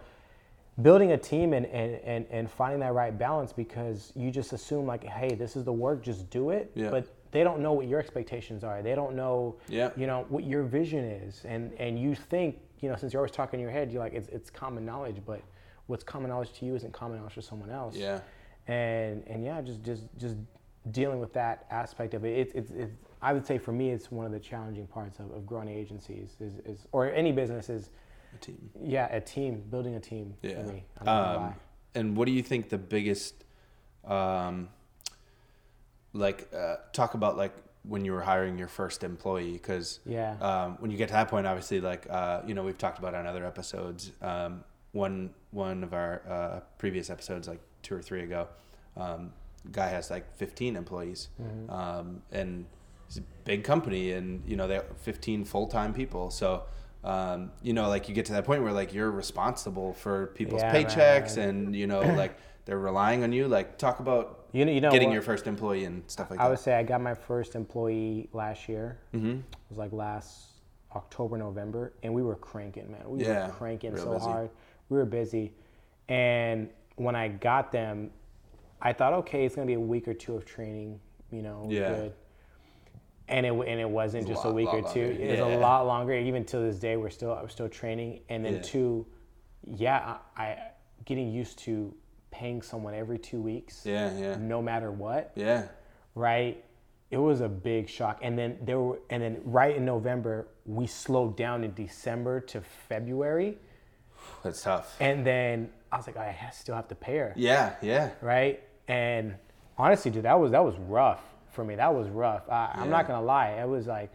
building a team and, and, and, and finding that right balance because you just assume like hey this is the work just do it Yeah. but they don't know what your expectations are they don't know Yeah. you know what your vision is and and you think you know since you're always talking in your head you're like it's, it's common knowledge but what's common knowledge to you isn't common knowledge to someone else Yeah. and and yeah just just just dealing with that aspect of it it's it's, it's i would say for me it's one of the challenging parts of, of growing agencies is, is or any business is A team. yeah a team building a team Yeah. for me I'm not gonna Um, and what do you think the biggest, um, like, uh, talk about like when you were hiring your first employee? Because Yeah. um, when you get to that point, obviously, like uh, you know, we've talked about on other episodes. Um, one one of our uh, previous episodes, like two or three ago, um, guy has like 15 employees, Mm-hmm. um, and it's a big company, and you know they have 15 full time people. So. Um, you know, like you get to that point where like you're responsible for people's Yeah, paychecks, man. and you know, like they're relying on you. Like, talk about you know you know getting what? your first employee and stuff like I that. I would say I got my first employee last year. mm-hmm. It was like last October, November, and we were cranking, man. We Yeah, were cranking so busy. hard. We were busy, and when I got them, I thought, okay, it's gonna be a week or two of training, you know, Yeah. good. And it and it wasn't It's a just lot- a week lot or two. It was Yeah. a lot longer. Even to this day, we're still we're still training. And then Yeah. two, yeah, I, I getting used to paying someone every two weeks, Yeah, yeah, no matter what yeah. right? It was a big shock. And then there were, and then right in November, we slowed down in December to February. That's tough. And then I was like, I still have to pay her, Yeah, yeah. right? And honestly, dude, that was that was rough for me. That was rough. I, I'm not gonna lie. It was like,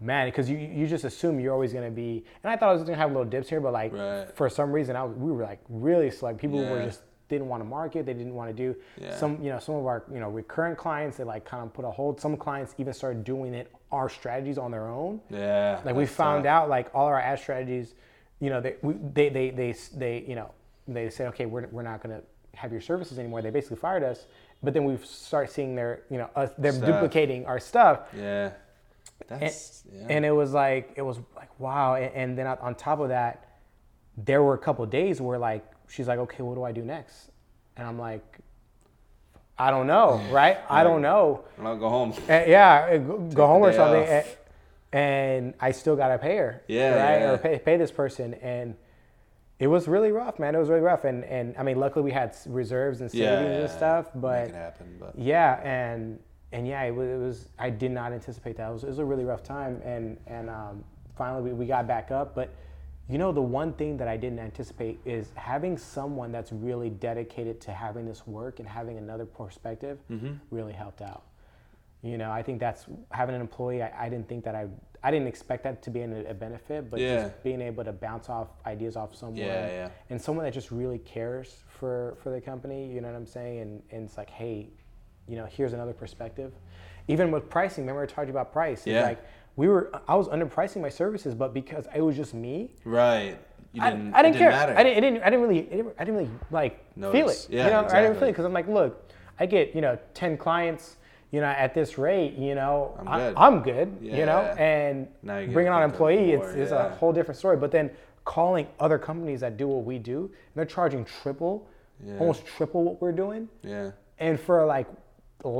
man, because you you just assume you're always gonna be. And I thought I was gonna have little dips here, but like Right. for some reason, I was, we were like really select. People were just didn't want to market. They didn't want to do Yeah. some. You know, some of our you know recurrent clients they like kind of put a hold. Some clients even started doing it our strategies on their own. Yeah. Like we found tough. out like all our ad strategies, you know, they we, they, they they they you know they said okay we're, we're not gonna have your services anymore. They basically fired us. But then we start seeing their you know us them Stuff. duplicating our stuff, Yeah. That's yeah. and it was like it was like wow. And, and then on- top of that, there were a couple of days where like she's like okay what do I do next, and I'm like. I don't know, right? I don't know. I'll go home. Uh, yeah, uh, go, go home or something, and, and I still gotta pay her. Yeah, right, yeah. or pay, pay this person, and it was really rough, man. It was really rough, and and I mean, luckily we had reserves and savings Yeah, and yeah, stuff, Make but happen, but yeah, and and yeah, it was, it was I did not anticipate that. It was, it was a really rough time, and and um, finally we, we got back up, but. You know, the one thing that I didn't anticipate is having someone that's really dedicated to having this work and having another perspective Mm-hmm. really helped out. You know, I think that's having an employee. I, I didn't think that I, I didn't expect that to be an, a benefit, but Yeah. just being able to bounce off ideas off someone, Yeah, yeah. and someone that just really cares for for the company. You know what I'm saying? And and it's like, hey, you know, here's another perspective. Even with pricing, remember I told you about price. It's Yeah. like we were, I was underpricing my services, but because it was just me, right. You I, didn't. I didn't care. Matter. I didn't, I didn't. I didn't really. I didn't, I didn't really like feel it. Yeah, you know, I didn't feel it because I'm like, look, I get you know ten clients, you know, at this rate, you know, I'm good. I'm good. You know, and you bringing on an employee, more, it's, it's yeah. a whole different story. But then calling other companies that do what we do, and they're charging triple, Yeah. almost triple what we're doing, Yeah. and for like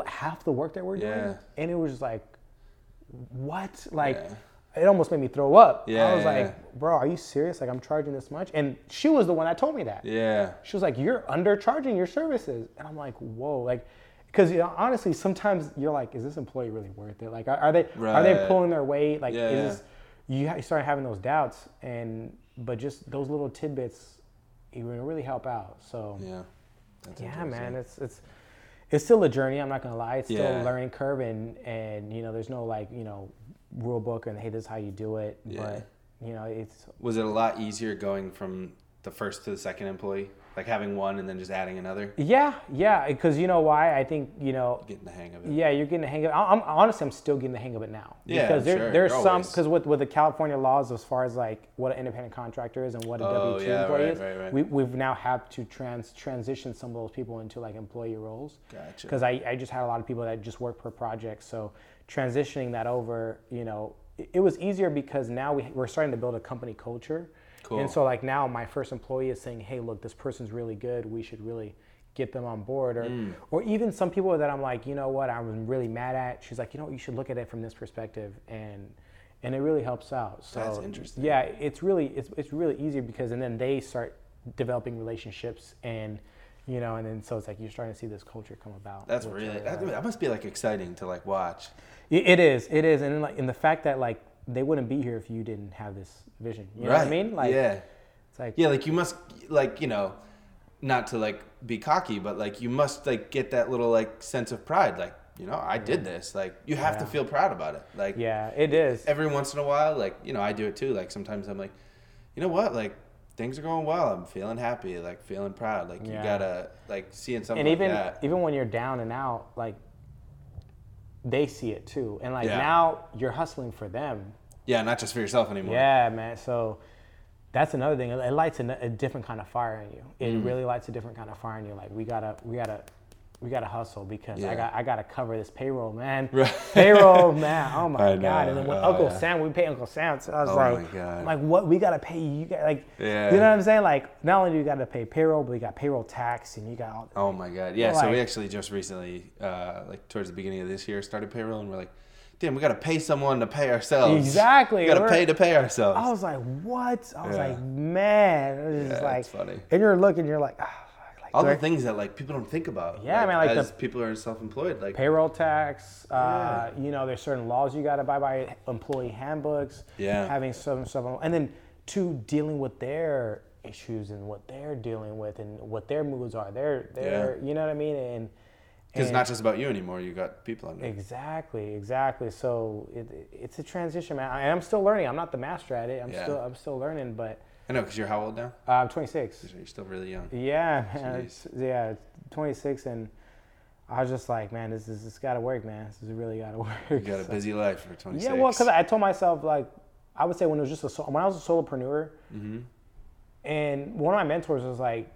half the work that we're doing, and it was just like, what? Like, Yeah. it almost made me throw up. Yeah, I was yeah, like, bro, are you serious? Like, I'm charging this much? And she was the one that told me that. Yeah. She was like, you're undercharging your services. And I'm like, whoa. Like, because you know, honestly, sometimes you're like, is this employee really worth it? Like, are, are they are they pulling their weight? Like, Yeah, is yeah. this, you, start having those doubts, and but just those little tidbits, it will really help out. So Yeah. That's yeah, man, it's it's it's still a journey. I'm not gonna lie. It's still Yeah. a learning curve, and and you know, there's no like you know rule book and hey, this is how you do it. Yeah. But you know, it's Was it a lot easier going from the first to the second employee, like having one and then just adding another, yeah, yeah. Because you know why? I think you know. getting the hang of it? Yeah, you're getting the hang of it. I'm honestly, I'm still getting the hang of it now. Yeah, because there, sure, there's you're some because with with the California laws as far as like what an independent contractor is and what a Oh, W two yeah, employee right, is, right, right. we we've now had to trans transition some of those people into like employee roles. Gotcha. Because I, I just had a lot of people that just work per project, so transitioning that over, you know, it, it was easier because now we, we're starting to build a company culture. Cool. And so like now my first employee is saying, hey, look, this person's really good. We should really get them on board. Or, Mm. or even some people that I'm like, you know what, I'm really mad at. She's like, you know, you should look at it from this perspective, and and it really helps out. So That's interesting. Yeah, it's really it's it's really easier because and then they start developing relationships and. You know, and then so it's like you're starting to see this culture come about. That's really that, that must be like exciting to like watch. it is. It is, and then, like, in the fact that like they wouldn't be here if you didn't have this vision. You know what I mean? Like, yeah, it's like yeah. Like you must like you know, not to like be cocky, but like you must like get that little like sense of pride. Like you know, I did this. Like you have to feel proud about it. Like yeah, it is. every once in a while, like you know, I do it too. Like sometimes I'm like, you know what, like things are going well. I'm feeling happy, like feeling proud. Like you gotta like seeing something and like even that. even when you're down and out, like they see it too, and like Yeah. now you're hustling for them. Yeah, not just for yourself anymore. Yeah, man. So that's another thing. It lights a, a different kind of fire in you. It Mm. really lights a different kind of fire in you. Like we gotta, we gotta, we gotta hustle because Yeah. I got, I gotta cover this payroll, man. Right. Payroll, man. Oh my I god. know. And then when Oh, Uncle yeah. Sam, we pay Uncle Sam. So I was Oh like, my God. Like what? We gotta pay you. Guys, like, Yeah. you know what I'm saying? Like, not only do you gotta pay payroll, but you got payroll tax, and you got all. Oh my god. Yeah. so we actually just recently, uh, like towards the beginning of this year, started payroll, and we're like, damn, we gotta pay someone to pay ourselves. Exactly. We gotta We're- pay to pay ourselves. I was like, what? I was like, man. It was just Yeah, like, it's funny. and you're looking, you're like, ah, like, All the things that like people don't think about. Yeah, man, like as the- people are self-employed, like payroll tax. Uh, you know, there's certain laws you got to abide by, employee handbooks. Yeah. Having some stuff, and then two, dealing with their issues and what they're dealing with and what their moods are. They're, they're, you know what I mean? And because it's not just about you anymore. You got people under. Exactly, exactly. So it, it's a transition, man. And I'm still learning. I'm not the master at it. I'm Yeah. still, I'm still learning. But I know, because you're how old now? uh, I'm 26. You're still really young. Yeah, yeah, 26, and I was just like, man, this is this got to work, man. This is really got to work. You got a So- busy life for 26. Yeah, well, because I told myself like, I would say when it was just a when I was a solopreneur, Mm-hmm. and one of my mentors was like,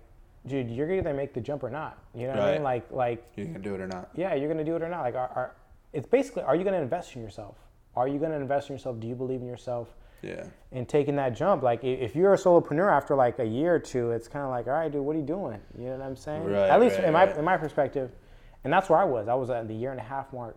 dude, you're gonna either make the jump or not. You know what I mean? Like, like, you gonna do it or not? yeah, you're gonna do it or not. Like, are, are it's basically, are you gonna invest in yourself? Are you gonna invest in yourself? Do you believe in yourself? Yeah. and taking that jump. Like if you're a solopreneur after like a year or two, it's kind of like, all right, dude, what are you doing? You know what I'm saying? Right, At least right, in my right. in my perspective, and that's where I was. I was at the year and a half mark,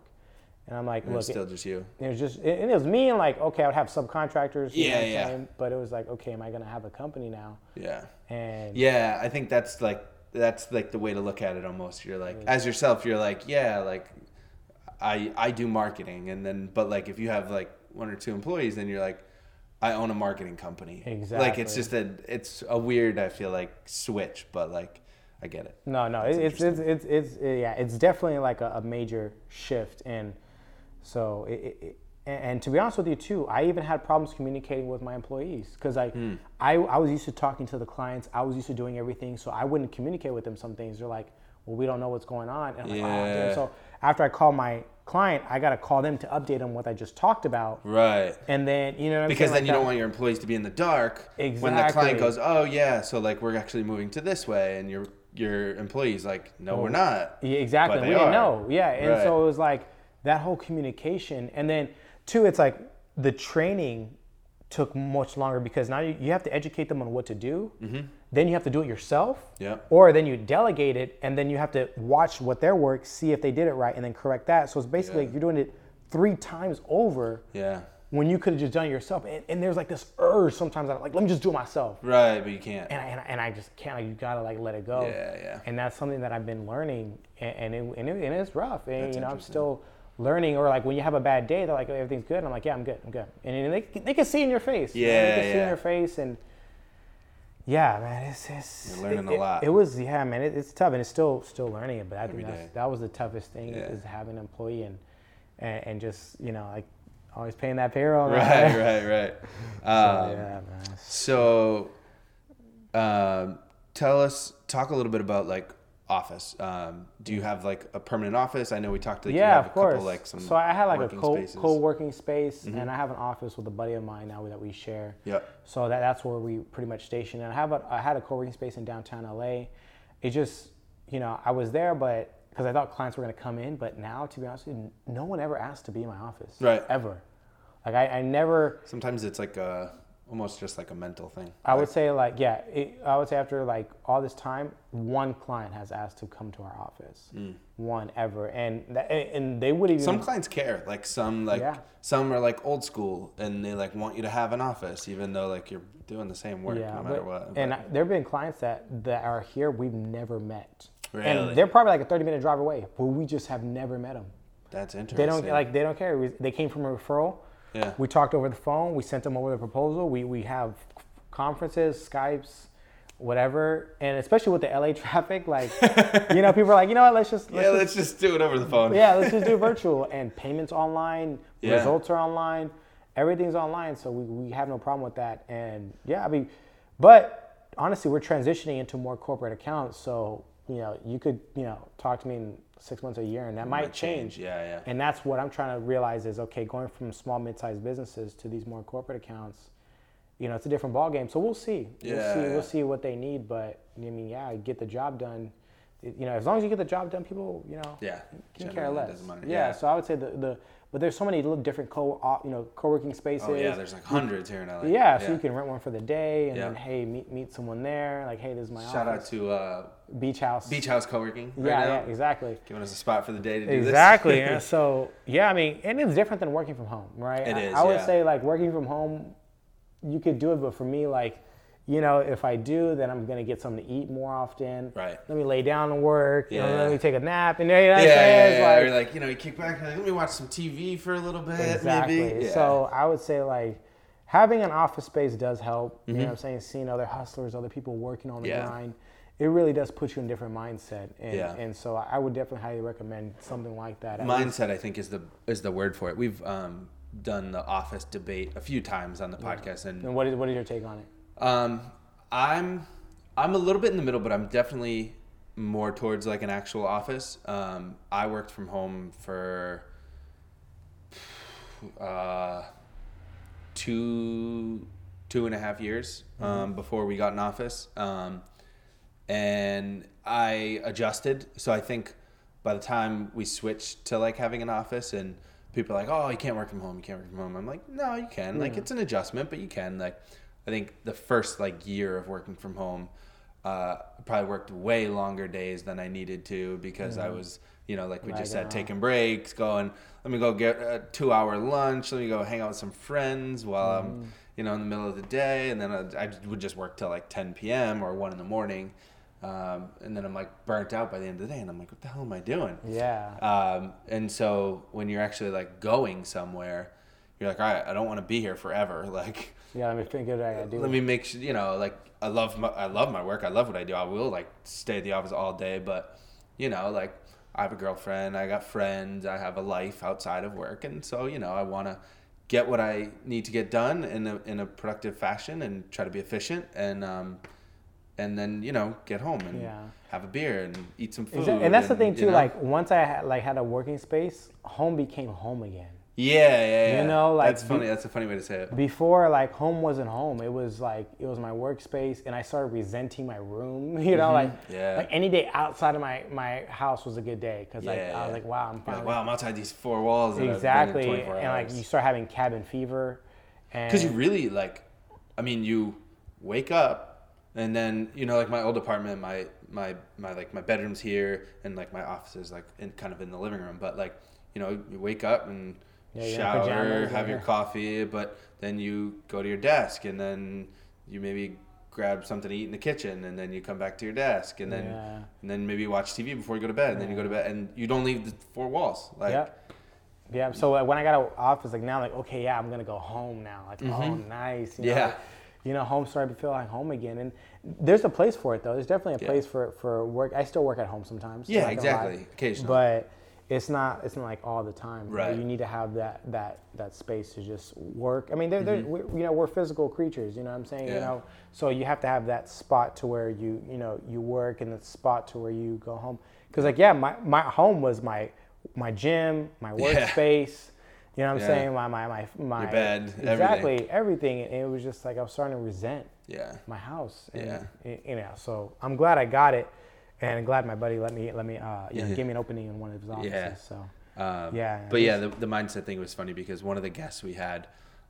and I'm like, And look, it's still just you. it, it was just it, and it was me and like, okay, I would have subcontractors. you know Yeah, what yeah. saying? But it was like, okay, am I gonna have a company now? Yeah. And Yeah, I think that's like that's like the way to look at it almost. You're like as yourself, you're like, yeah, like I I do marketing and then but like if you have like one or two employees then you're like I own a marketing company. Exactly. Like it's just a it's a weird I feel like switch, but like I get it. No, no, it, it's, it's it's it's yeah, it's definitely like a, a major shift, and so it, it, it- and, to be honest with you too, I even had problems communicating with my employees because I, Hmm. I I was used to talking to the clients, I was used to doing everything, so I wouldn't communicate with them. Some things they're like, well, we don't know what's going on, and I'm like, oh, Yeah. damn. So after I call my client, I got to call them to update them what I just talked about, Right. and then you know what Because then Like you don't want your employees to be in the dark when the client goes, "Oh yeah, so like we're actually moving to this way," and your your employees like, "No, we're not." Yeah, exactly. We didn't know. Yeah, and Right. so it was like that whole communication, and then two, it's like the training took much longer because now you, you have to educate them on what to do. Mm-hmm. Then you have to do it yourself. Mm-hmm. Or then you delegate it, and then you have to watch what their work, see if they did it right, and then correct that. So it's basically Yeah. you're doing it three times over Yeah. when you could have just done it yourself. And, and there's like this urge sometimes. I'm like, let me just do it myself Right, but you can't. and I, and I, and I just can't. Like, you gotta like let it go. Yeah, yeah. And that's something that I've been learning, and and, it, and, it, and it's rough. And That's you know, I'm still learning. Or like when you have a bad day, they're like, oh, everything's good. And I'm like, yeah, I'm good. I'm good. And then they they can see in your face. you know, Yeah, they can see in your face, and yeah, man, it's, it's You're learning it, a lot. It, was yeah, man, it, it's tough, and it's still still learning it. But I think that's, day. that was the toughest thing Yeah. is having an employee and, and and just you know like always paying that payroll. Right, right, right. So, Um, yeah, man. So, um, tell us, talk a little bit about like office. Um, do you have like a permanent office? I know we talked to like you yeah, have of a course. couple like some. so I had like a co spaces. Mm-hmm. co-working space, and I have an office with a buddy of mine now that we share. Yep. So that, that's where we pretty much station. And I have a, I had a co-working space in downtown LA. It just, you know, I was there, but because I thought clients were going to come in, but now, to be honest with you, no one ever asked to be in my office. Right. Ever. Like I, I never. Sometimes it's like a almost just like a mental thing. I would say like yeah, it, I would say after like all this time, one client has asked to come to our office, one ever, and that, and they would even Mm. Some clients care. Like some like Yeah. some are like old school and they like want you to have an office even though like you're doing the same work yeah, no matter but- what. and I, there have been clients that that are here we've never met, Really? and they're probably like a thirty minute drive away, but we just have never met them. that's interesting. They don't like they don't care. They came from a referral. Yeah. We talked over the phone. We sent them over the proposal. We we have conferences, Skypes, whatever, and especially with the LA traffic, like you know, people are like, you know what, let's just let's yeah, just, let's just do it over the phone. yeah, let's just do virtual and payments online, Yeah. results are online, everything's online, so we, we have no problem with that. And yeah, I mean, but honestly, we're transitioning into more corporate accounts, so you know, you could you know talk to me in six months or a year, and that might, might change. change. Yeah, yeah. And that's what I'm trying to realize is okay, going from small mid-sized businesses to these more corporate accounts. You know, it's a different ballgame. So we'll see. Yeah, We'll see. yeah. We'll see what they need. But I mean, yeah, get the job done. It- You know, as long as you get the job done, people, you know, Yeah, can care less. Yeah, Yeah. So I would say the, the but there's so many little different co you know co-working spaces. Oh yeah, there's like hundreds here in LA. yeah, so you can rent one for the day and Yeah. then hey meet meet someone there like hey this is my Shout out to uh, beach house. Beach House Co-working. Right yeah, now. yeah, exactly. Giving us a spot for the day to do this. Exactly. So yeah, I mean, and it's different than working from home, right? It I, is, I would yeah. say like working from home, you could do it, but for me, like, you know, if I do, then I'm gonna get something to eat more often. Right. Let me lay down and work. You know, Yeah. let me take a nap, and you know, Yeah, yeah, yeah, yeah. like- Or like you know, you kick back, like, let me watch some TV for a little bit, Exactly. maybe. Yeah. So I would say like having an office space does help. You know Mm-hmm. what I'm saying? Seeing other hustlers, other people working on the Yeah. grind, it really does put you in a different mindset. And, Yeah. and so I would definitely highly recommend something like that. Mindset, I think, is the is the word for it. We've um, done the office debate a few times on the podcast, and And what is what is your take on it? Um, I'm I'm a little bit in the middle, but I'm definitely more towards like an actual office. Um, I worked from home for uh, two two and a half years um, before we got an office, um, and I adjusted. So I think by the time we switched to like having an office and people are like, oh, you can't work from home, you can't work from home. I'm like, no, you can. Like it's an adjustment, but you can. Like I think the first like year of working from home, uh, probably worked way longer days than I needed to because I was, you know, like we just said, taking breaks, going, let me go get a two hour lunch, let me go hang out with some friends while I'm, you know, in the middle of the day. And then I, I would just work till like 10 p.m. or 1 in the morning. Um, and then I'm like burnt out by the end of the day. And I'm like, what the hell am I doing? Yeah. Um, and so when you're actually like going somewhere, you're like, all right, I don't want to be here forever. Like, Yeah, let me think of what I gotta do. let me make sure, you know, like I love my, I love my work. I love what I do. I will like stay at the office all day, but you know, like I have a girlfriend, I got friends, I have a life outside of work. And so, you know, I want to get what I need to get done in a, in a productive fashion and try to be efficient and, um, and then, you know, get home and Yeah. have a beer and eat some food. And that's the thing you too. know? Like once I had, like had a working space, home became home again. Yeah, yeah, yeah. You know, like, that's funny. be- that's a funny way to say it. Before, like home wasn't home. It was like it was my workspace, and I started resenting my room. You know, like Mm-hmm. Yeah. like any day outside of my my house was a good day because like Yeah, I was like, wow, I'm finally like, wow, I'm outside these four walls. exactly, 24 and like you start having cabin fever, and Because you really like, I mean, you wake up and then you know, like my old apartment, my my my like my bedroom's here and like my office is like in kind of in the living room. But like, you know, you wake up and Yeah, shower, pajamas, have your coffee, but then you go to your desk and then you maybe grab something to eat in the kitchen and then you come back to your desk and then Yeah. and then maybe watch TV before you go to bed and then you go to bed and you don't leave the four walls. Like, yeah. Yeah, so like, when I got out office, like now, like okay, yeah, I'm gonna go home now. Like, oh, nice. You know, Mm-hmm. Yeah. like, you know, home started to feel like home again, and there's a place for it though. There's definitely a Yeah. place for for work. I still work at home sometimes. Yeah, exactly. Occasionally. But it's not it's not like all the time. Right. You need to have that that that space to just work. I mean, they're, they're, we, you know, we're physical creatures. You know what I'm saying? yeah. You Mm-hmm. Know, so you have to have that spot to where you you know you work and the spot to where you go home. Because like yeah, my my home was my my gym, my workspace Yeah. You know what I'm Yeah. saying? My my my my bed, exactly everything. everything. And it was just like I was starting to resent yeah. my house. And, Yeah. You know, so I'm glad I got it, and I'm glad my buddy let me let me uh, you know Yeah. give me an opening in one of his offices. Yeah. So Um, Yeah, But yeah, the, the mindset thing was funny because one of the guests we had,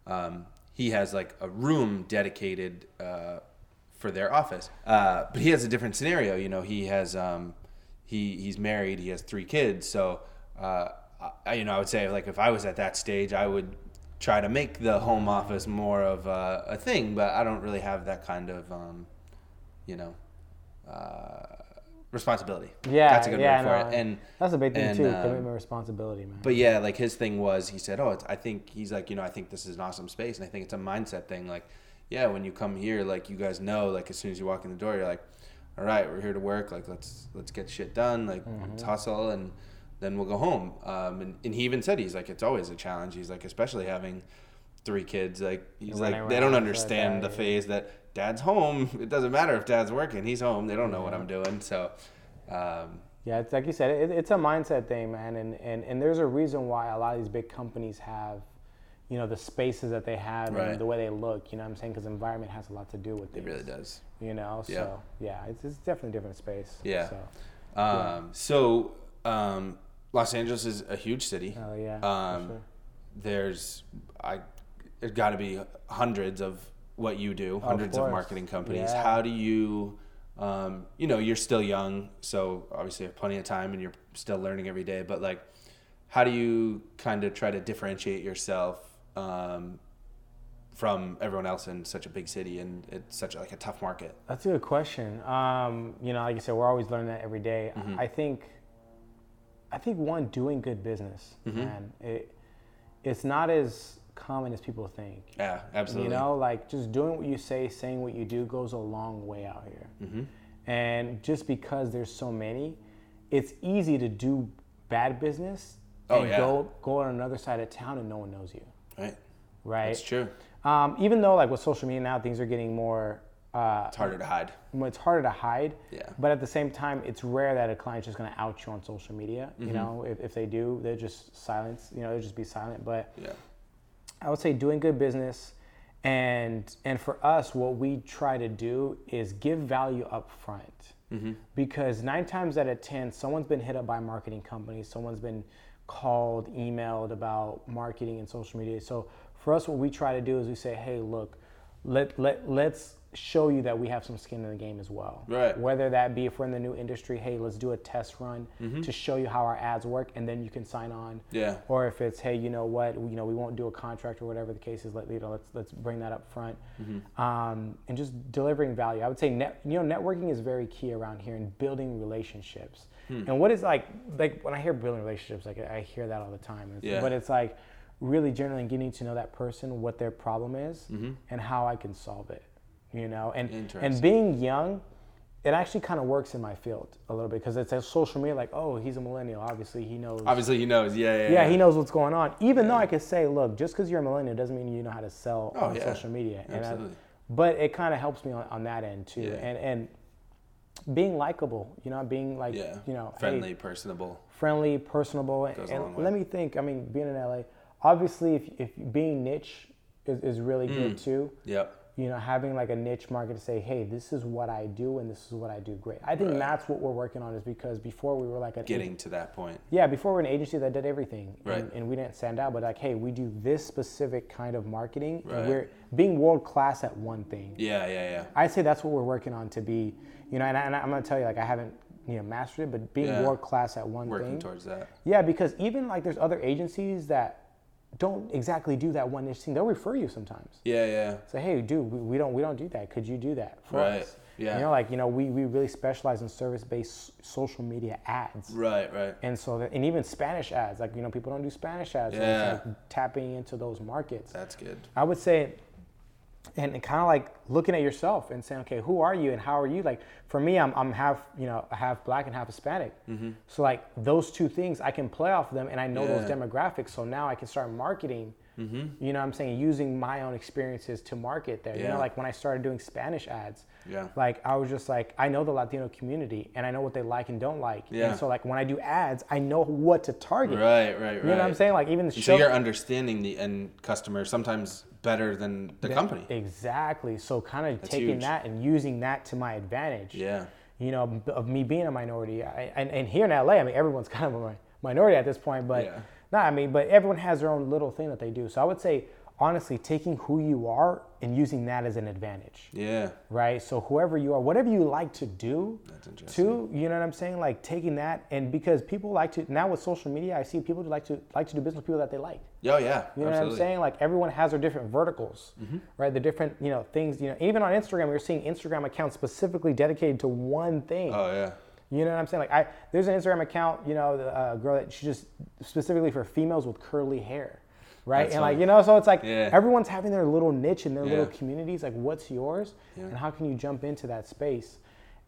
um, he has like a room dedicated uh, for their office. Uh, but he has a different scenario. You know, he has um, he he's married. He has three kids. So uh, I, you know, I would say like if I was at that stage, I would try to make the home office more of a, a thing. But I don't really have that kind of um, you know. Uh, responsibility. Yeah, that's a good yeah, word for no, it. And That's a big thing and, too. um, commitment, responsibility, man. but yeah, like his thing was, he said, "Oh, it's, I think he's like, you know, I think this is an awesome space, and I think it's a mindset thing. Like, yeah, when you come here, like you guys know, like as soon as you walk in the door, you're like, all right, we're here to work. Like, let's let's get shit done. Like, let's hustle, and then we'll go home. Um, and, and he even said he's like, it's always a challenge. He's like, especially having three kids. Like, he's like, they don't understand like the that, phase that dad's home. It doesn't matter if dad's working. He's home. They don't know what I'm doing. So. Um, Yeah, it's like you said, it, it's a mindset thing, man, and, and and there's a reason why a lot of these big companies have, you know, the spaces that they have Right. and the way they look. You know what I'm saying? Because environment has a lot to do with it it. really does. You know, Yeah. so yeah, it's, it's definitely a different space. Yeah. So, Um, So, um, Los Angeles is a huge city. oh yeah. Um, sure. There's, I, there's got to be hundreds of what you do, hundreds of, course. marketing companies. Yeah. How do you, um, you know, you're still young, so obviously you have plenty of time and you're still learning every day. But like, how do you kind of try to differentiate yourself um, from everyone else in such a big city and it's such like a tough market? That's a good question. Um, you know, like you said, we're always learning that every day. Mm-hmm. I think, I think one doing good business, Mm-hmm. man. It, it's not as common as people think. Yeah, absolutely. You know, like just doing what you say, saying what you do goes a long way out here. Mm-hmm. And just because there's so many, it's easy to do bad business Oh, and yeah. go go on another side of town and no one knows you, right. right? That's true. Um, even though like with social media now, things are getting more. Uh, It's harder to hide. it's harder to hide. Yeah. But at the same time, it's rare that a client's just going to out you on social media. You Mm-hmm. know, if, if they do, they'll just silence. You know, they'll just be silent. But Yeah. I would say doing good business, and and for us, what we try to do is give value up front. Mm-hmm. Because nine times out of ten, someone's been hit up by a marketing companies Someone's been called, emailed about marketing and social media. So for us, what we try to do is we say, hey, look, let let let's show you that we have some skin in the game as well. Right. Whether that be if we're in the new industry, hey, let's do a test run Mm-hmm. to show you how our ads work, and then you can sign on Yeah. or if it's hey you know what you know we won't do a contract or whatever the case is let you know let's let's bring that up front mm-hmm. um, and just delivering value i would say net, you know networking is very key around here and building relationships and what is like like when i hear building relationships like i hear that all the time It's- Yeah. but it's like really generally getting to know that person what their problem is and how i can solve it you know and and being young it actually kind of works in my field a little bit because it's a social media like oh he's a millennial obviously he knows Obviously, he knows. Yeah, yeah. yeah, he knows what's going on. Even though I could say, look, just because you're a millennial doesn't mean you know how to sell Oh, on yeah. social media. And I- Absolutely. but it kind of helps me on, on that end too. Yeah. And and being likable, you know, being like, Yeah. you know, hey, friendly, personable. friendly, personable. And way. let me think. I mean, being in LA, obviously, if if being niche is, is really Mm. good too. Yep. You know, having like a niche market to say, hey, this is what I do and this is what I do great. I think Right. that's what we're working on. Is because before we were like a Getting to that point. yeah, before we we're an agency that did everything, Right. and, and we didn't stand out. But like, hey, we do this specific kind of marketing, Right. and we're being world class at one thing. Yeah, yeah, yeah. I say that's what we're working on to be, you know. And, I, and I'm gonna tell you, like, I haven't, you know, mastered it, but being Yeah. world class at one Working thing. Working towards that. Yeah, because even like there's other agencies that don't exactly do that one niche thing. They'll refer you sometimes. Yeah, yeah. Say, hey, dude, we, we don't we don't do that. Could you do that for Right. us? Yeah. You know, like you know, we, we really specialize in service based social media ads. Right, right. And so, that, and even Spanish ads, like you know, people don't do Spanish ads. Yeah. like tapping into those markets. That's good. I would say, and, and kind of like looking at yourself and saying, okay, who are you and how are you? Like for me, I'm, I'm half, you know, half black and half Hispanic. Mm-hmm. So like those two things, I can play off them, and I know those demographics. So now I can start marketing. Mm-hmm. You know, what I'm saying using my own experiences to market there. You know, like when I started doing Spanish ads. Yeah. Like I was just like, I know the Latino community, and I know what they like and don't like. Yeah. And so like when I do ads, I know what to target. Right, right, right. You know what I'm saying? Like even the show. so you're understanding the end customer sometimes better than the company. Exactly. So kind of That's taking huge. that and using that to my advantage. Yeah. You know, of me being a minority, I, and, and here in LA, I mean, everyone's kind of a minority at this point, but Yeah. No, I mean, but everyone has their own little thing that they do. So I would say honestly taking who you are and using that as an advantage Yeah. right? So whoever you are, whatever you like to do, That's interesting. too, you know what I'm saying? Like taking that and because people like to now with social media, I see people who like to like to do business with people that they like. Oh yeah. You know absolutely. what I'm saying? Like everyone has their different verticals, mm-hmm. right? The different you know things. You know, even on Instagram, we're seeing Instagram accounts specifically dedicated to one thing. Oh yeah. You know what I'm saying? Like I, there's an Instagram account, you know, the uh, girl that she just specifically for females with curly hair, right? That's and like you know, so it's like Yeah. everyone's having their little niche in their little communities. Like, what's yours, Yeah. and how can you jump into that space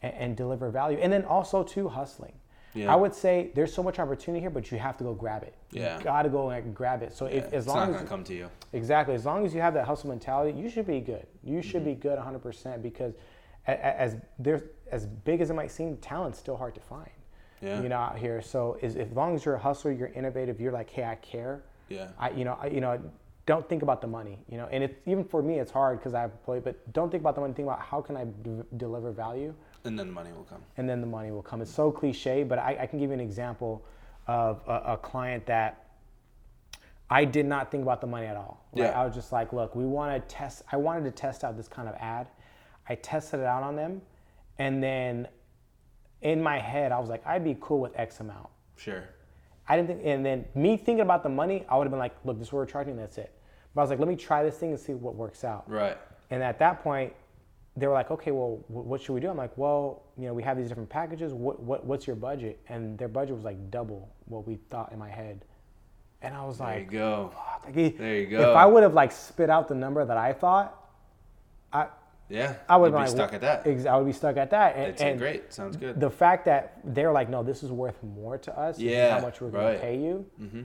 and, and deliver value? And then also too hustling. Yeah. I would say there's so much opportunity here, but you have to go grab it. Yeah. You gotta go and grab it. So Yeah. if as it's long not as come to you. Exactly. As long as you have that hustle mentality, you should be good. You should Mm-hmm. be good 100% because a- a- as there's as big as it might seem, talent's still hard to find. Yeah. You know, out here. So as, as long as you're a hustler, you're innovative, you're like, hey, I care. Yeah. I, you know, I, you know, don't think about the money. You know, and it's even for me, it's hard because I have employee, but don't think about the money. Think about how can I d- deliver value And then the money will come. and then the money will come. It's so cliche, but I, I can give you an example of a, a client that I did not think about the money at all. Right? Yeah. I was just like, look, we want to test. I wanted to test out this kind of ad. I tested it out on them, and then in my head, I was like, I'd be cool with X amount. Sure. I didn't think, and then me thinking about the money, I would have been like, look, this is what we're charging. That's it. But I was like, let me try this thing and see what works out. Right. And at that point, they were like, okay, well, what should we do? I'm like, well, you know, we have these different packages. What, what, what's your budget? And their budget was like double what we thought in my head. And I was like There you go. like, There you go. If I would have like spit out the number that I thought, I, Yeah. I would be like, stuck at that. Ex- I would be stuck at that. And, It's and great. Sounds good. the fact that they're like, no, this is worth more to us. Yeah, how much we're gonna pay you. mm-hmm.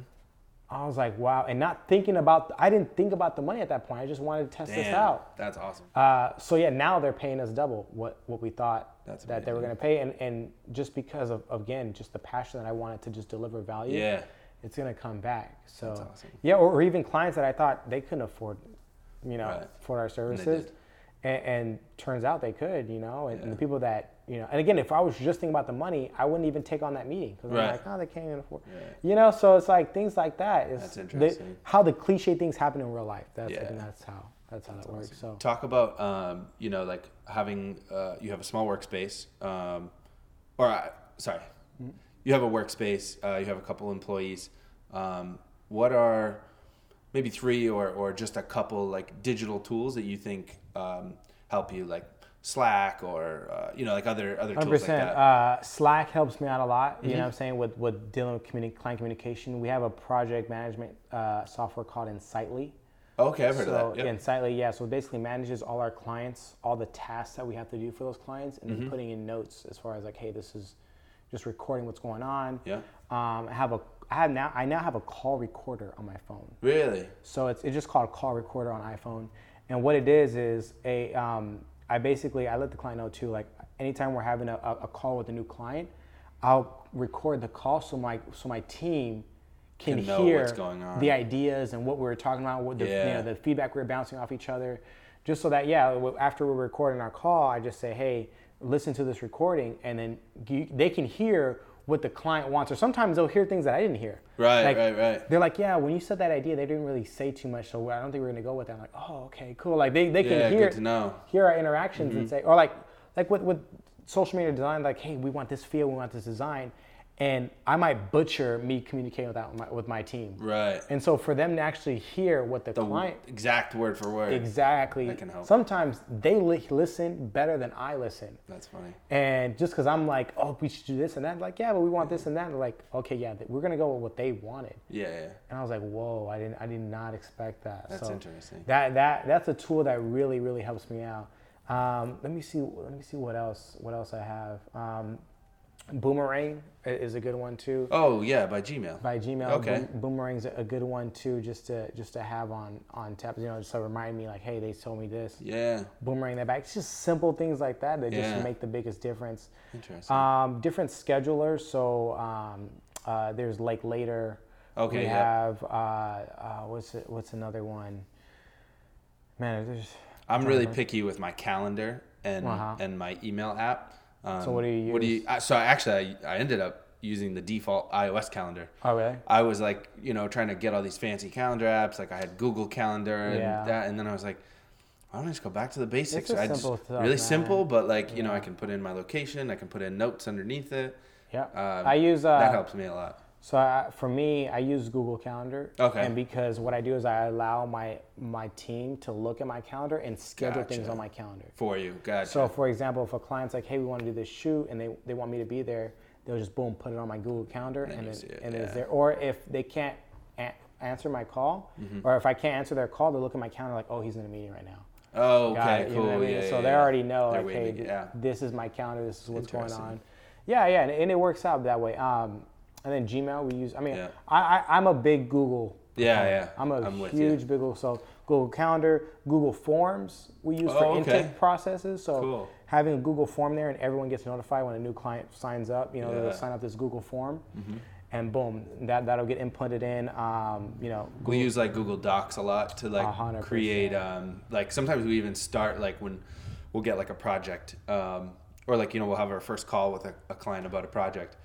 I was like, wow. And not thinking about, I didn't think about the money at that point. I just wanted to test this out. That's awesome. Uh, so yeah, now they're paying us double what, what we thought That's that they were going to pay, and, and just because of again just the passion that I wanted to just deliver value, Yeah. it's going to come back. So That's awesome. yeah, or, or even clients that I thought they couldn't afford, you know, Right. afford our services. And, and turns out they could, you know, and, and the people that you know, and again, if I was just thinking about the money, I wouldn't even take on that meeting because Right. I'm like, oh, they can't even afford, Yeah. you know. So it's like things like that. It's That's the- how the cliche things happen in real life. That's Yeah. that's how that's how that works. So. Talk about um, you know like having uh, you have a small workspace, um, or uh, sorry, Mm-hmm. you have a workspace. Uh, you have a couple employees. Um, what are maybe three or or just a couple like digital tools that you think um, help you like Slack or uh, you know like other other tools like that? Uh, Slack helps me out a lot. You Mm-hmm. know what I'm saying with with dealing with communi- client communication. We have a project management uh, software called Insightly. okay, I've heard so of that. Yep. Insightly, yeah. So it basically manages all our clients, all the tasks that we have to do for those clients, and Mm-hmm. then putting in notes as far as like, hey, this is just recording what's going on. Yeah. Um, I have a I have now I now have a call recorder on my phone. Really? So it's, it's just called a call recorder on iPhone. And what it is is a um, I basically I let the client know too. Like anytime we're having a, a call with a new client, I'll record the call so my so my team can, Can hear what's going on. the ideas and what we were talking about, what the you Yeah. know the feedback we were bouncing off each other, just so that yeah after we're recording our call, I just say hey listen to this recording and then you, they can hear what the client wants or sometimes they'll hear things that I didn't hear. Right, Like, right, right. they're like, yeah, when you said that idea, they didn't really say too much, so I don't think we're gonna go with that. I'm like, oh, okay, cool. Like they, they can Yeah, hear to know. hear our interactions and mm-hmm. say, or like like with with social media design, like, hey, we want this feel, we want this design, and I might butcher me communicating with that with my, with my team. Right. And so for them to actually hear what the, The client exact word for word. exactly, That can help. sometimes they li- listen better than I listen. That's funny. And just because I'm like, oh, we should do this and that, like, yeah, but we want this and that. They're like, okay, yeah, we're gonna go with what they wanted. Yeah, yeah. And I was like, whoa, I didn't, I did not expect that. That's so interesting. That that that's a tool that really really helps me out. Um, let me see, let me see what else, what else I have. Um, Boomerang is a good one too. Oh yeah, by Gmail. By Gmail, Okay. Boom- Boomerang's a a good one too, just to just to have on on tap. You know, just to remind me like, hey, they told me this. Yeah. Boomerang that back. It's just simple things like that that Yeah. just make the biggest difference. Interesting. Um, different schedulers. So um, uh, there's like later. Okay, We yeah. have uh, uh, what's it, what's another one? Man, there's. I'm really picky with my calendar and Uh-huh. and my email app. Um, So what do you What do you? use? So actually, I, I ended up using the default iOS calendar. Oh, really? I was like, you know, trying to get all these fancy calendar apps. Like I had Google Calendar and Yeah. that, and then I was like, why don't I just go back to the basics? I just stuff, really man. simple, but like you know, I can put in my location. I can put in notes underneath it. Yeah. Um, I use uh, that helps me a lot. So I, for me, I use Google Calendar. Okay. And because what I do is I allow my my team to look at my calendar and schedule things on my calendar. For you, gotcha. So for example, if a client's like, "Hey, we want to do this shoot," and they, they want me to be there, they'll just boom put it on my Google Calendar and it, it, and it's there. Or if they can't a- answer my call, Mm-hmm. or if I can't answer their call, they look at my calendar like, "Oh, he's in a meeting right now." oh, okay, cool. I mean? Yeah, so yeah, they yeah. already know, They're like, hey, waiting, th- yeah. this is my calendar. This is what's going on. Yeah, yeah, and, and it works out that way. Um, and then Gmail we use. I mean, Yeah. I, I I'm a big Google. Yeah, yeah. I'm a I'm huge big Google. So Google Calendar, Google Forms we use for Oh, okay. intake processes. So Cool. having a Google form there and everyone gets notified when a new client signs up. You know, Yeah. Mm-hmm. they'll sign up this Google form, and boom, that that'll get inputted in. Um, you know, We use like Google Docs a lot to like A hundred create um like sometimes we even start like when we'll get like a project um or like you know we'll have our first call with a, a client about a project.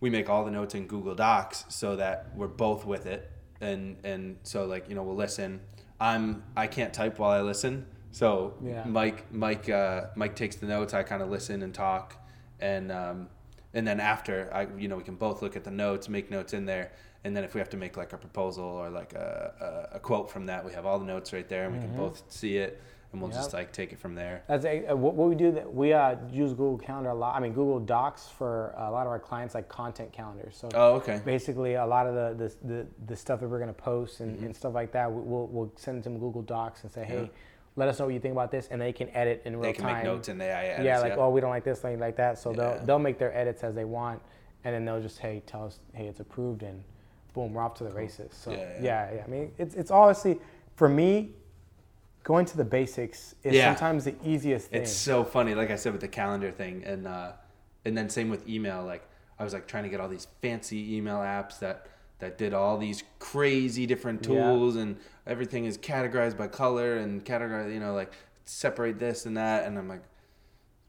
We make all the notes in Google Docs so that we're both with it and and so like you know we'll listen. I'm I can't type while I listen. So Yeah. Mike Mike uh, Mike takes the notes. I kind of listen and talk, and um, and then after I you know we can both look at the notes, make notes in there, and then if we have to make like a proposal or like a, a, a quote from that, we have all the notes right there, and we can both see it, and we'll just Mm-hmm. Like take it from there. That's a, uh, what, we do. That we uh, use Google Calendar a lot. I mean, Google Docs for a lot of our clients, like content calendars. So Oh, okay. basically, a lot of the the, the, the stuff that we're gonna post and, Mm-hmm. and stuff like that, we- we'll we'll send them Google Docs and say, hey, let us know what you think about this, and they can edit in real time. They can time. make notes in the AI edits. yeah, like oh, we don't like this, thing like that. So Yeah. they'll they'll make their edits as they want, and then they'll just hey tell us hey it's approved and boom we're off to the races. So Yeah, yeah, yeah. yeah, I mean it's it's honestly for me. Going to the basics is Yeah. sometimes the easiest thing. It's so funny, like I said with the calendar thing, and uh, and then same with email. Like I was like trying to get all these fancy email apps that that did all these crazy different Yeah. tools, and everything is categorized by color and categorize, you know, like separate this and that, and I'm like.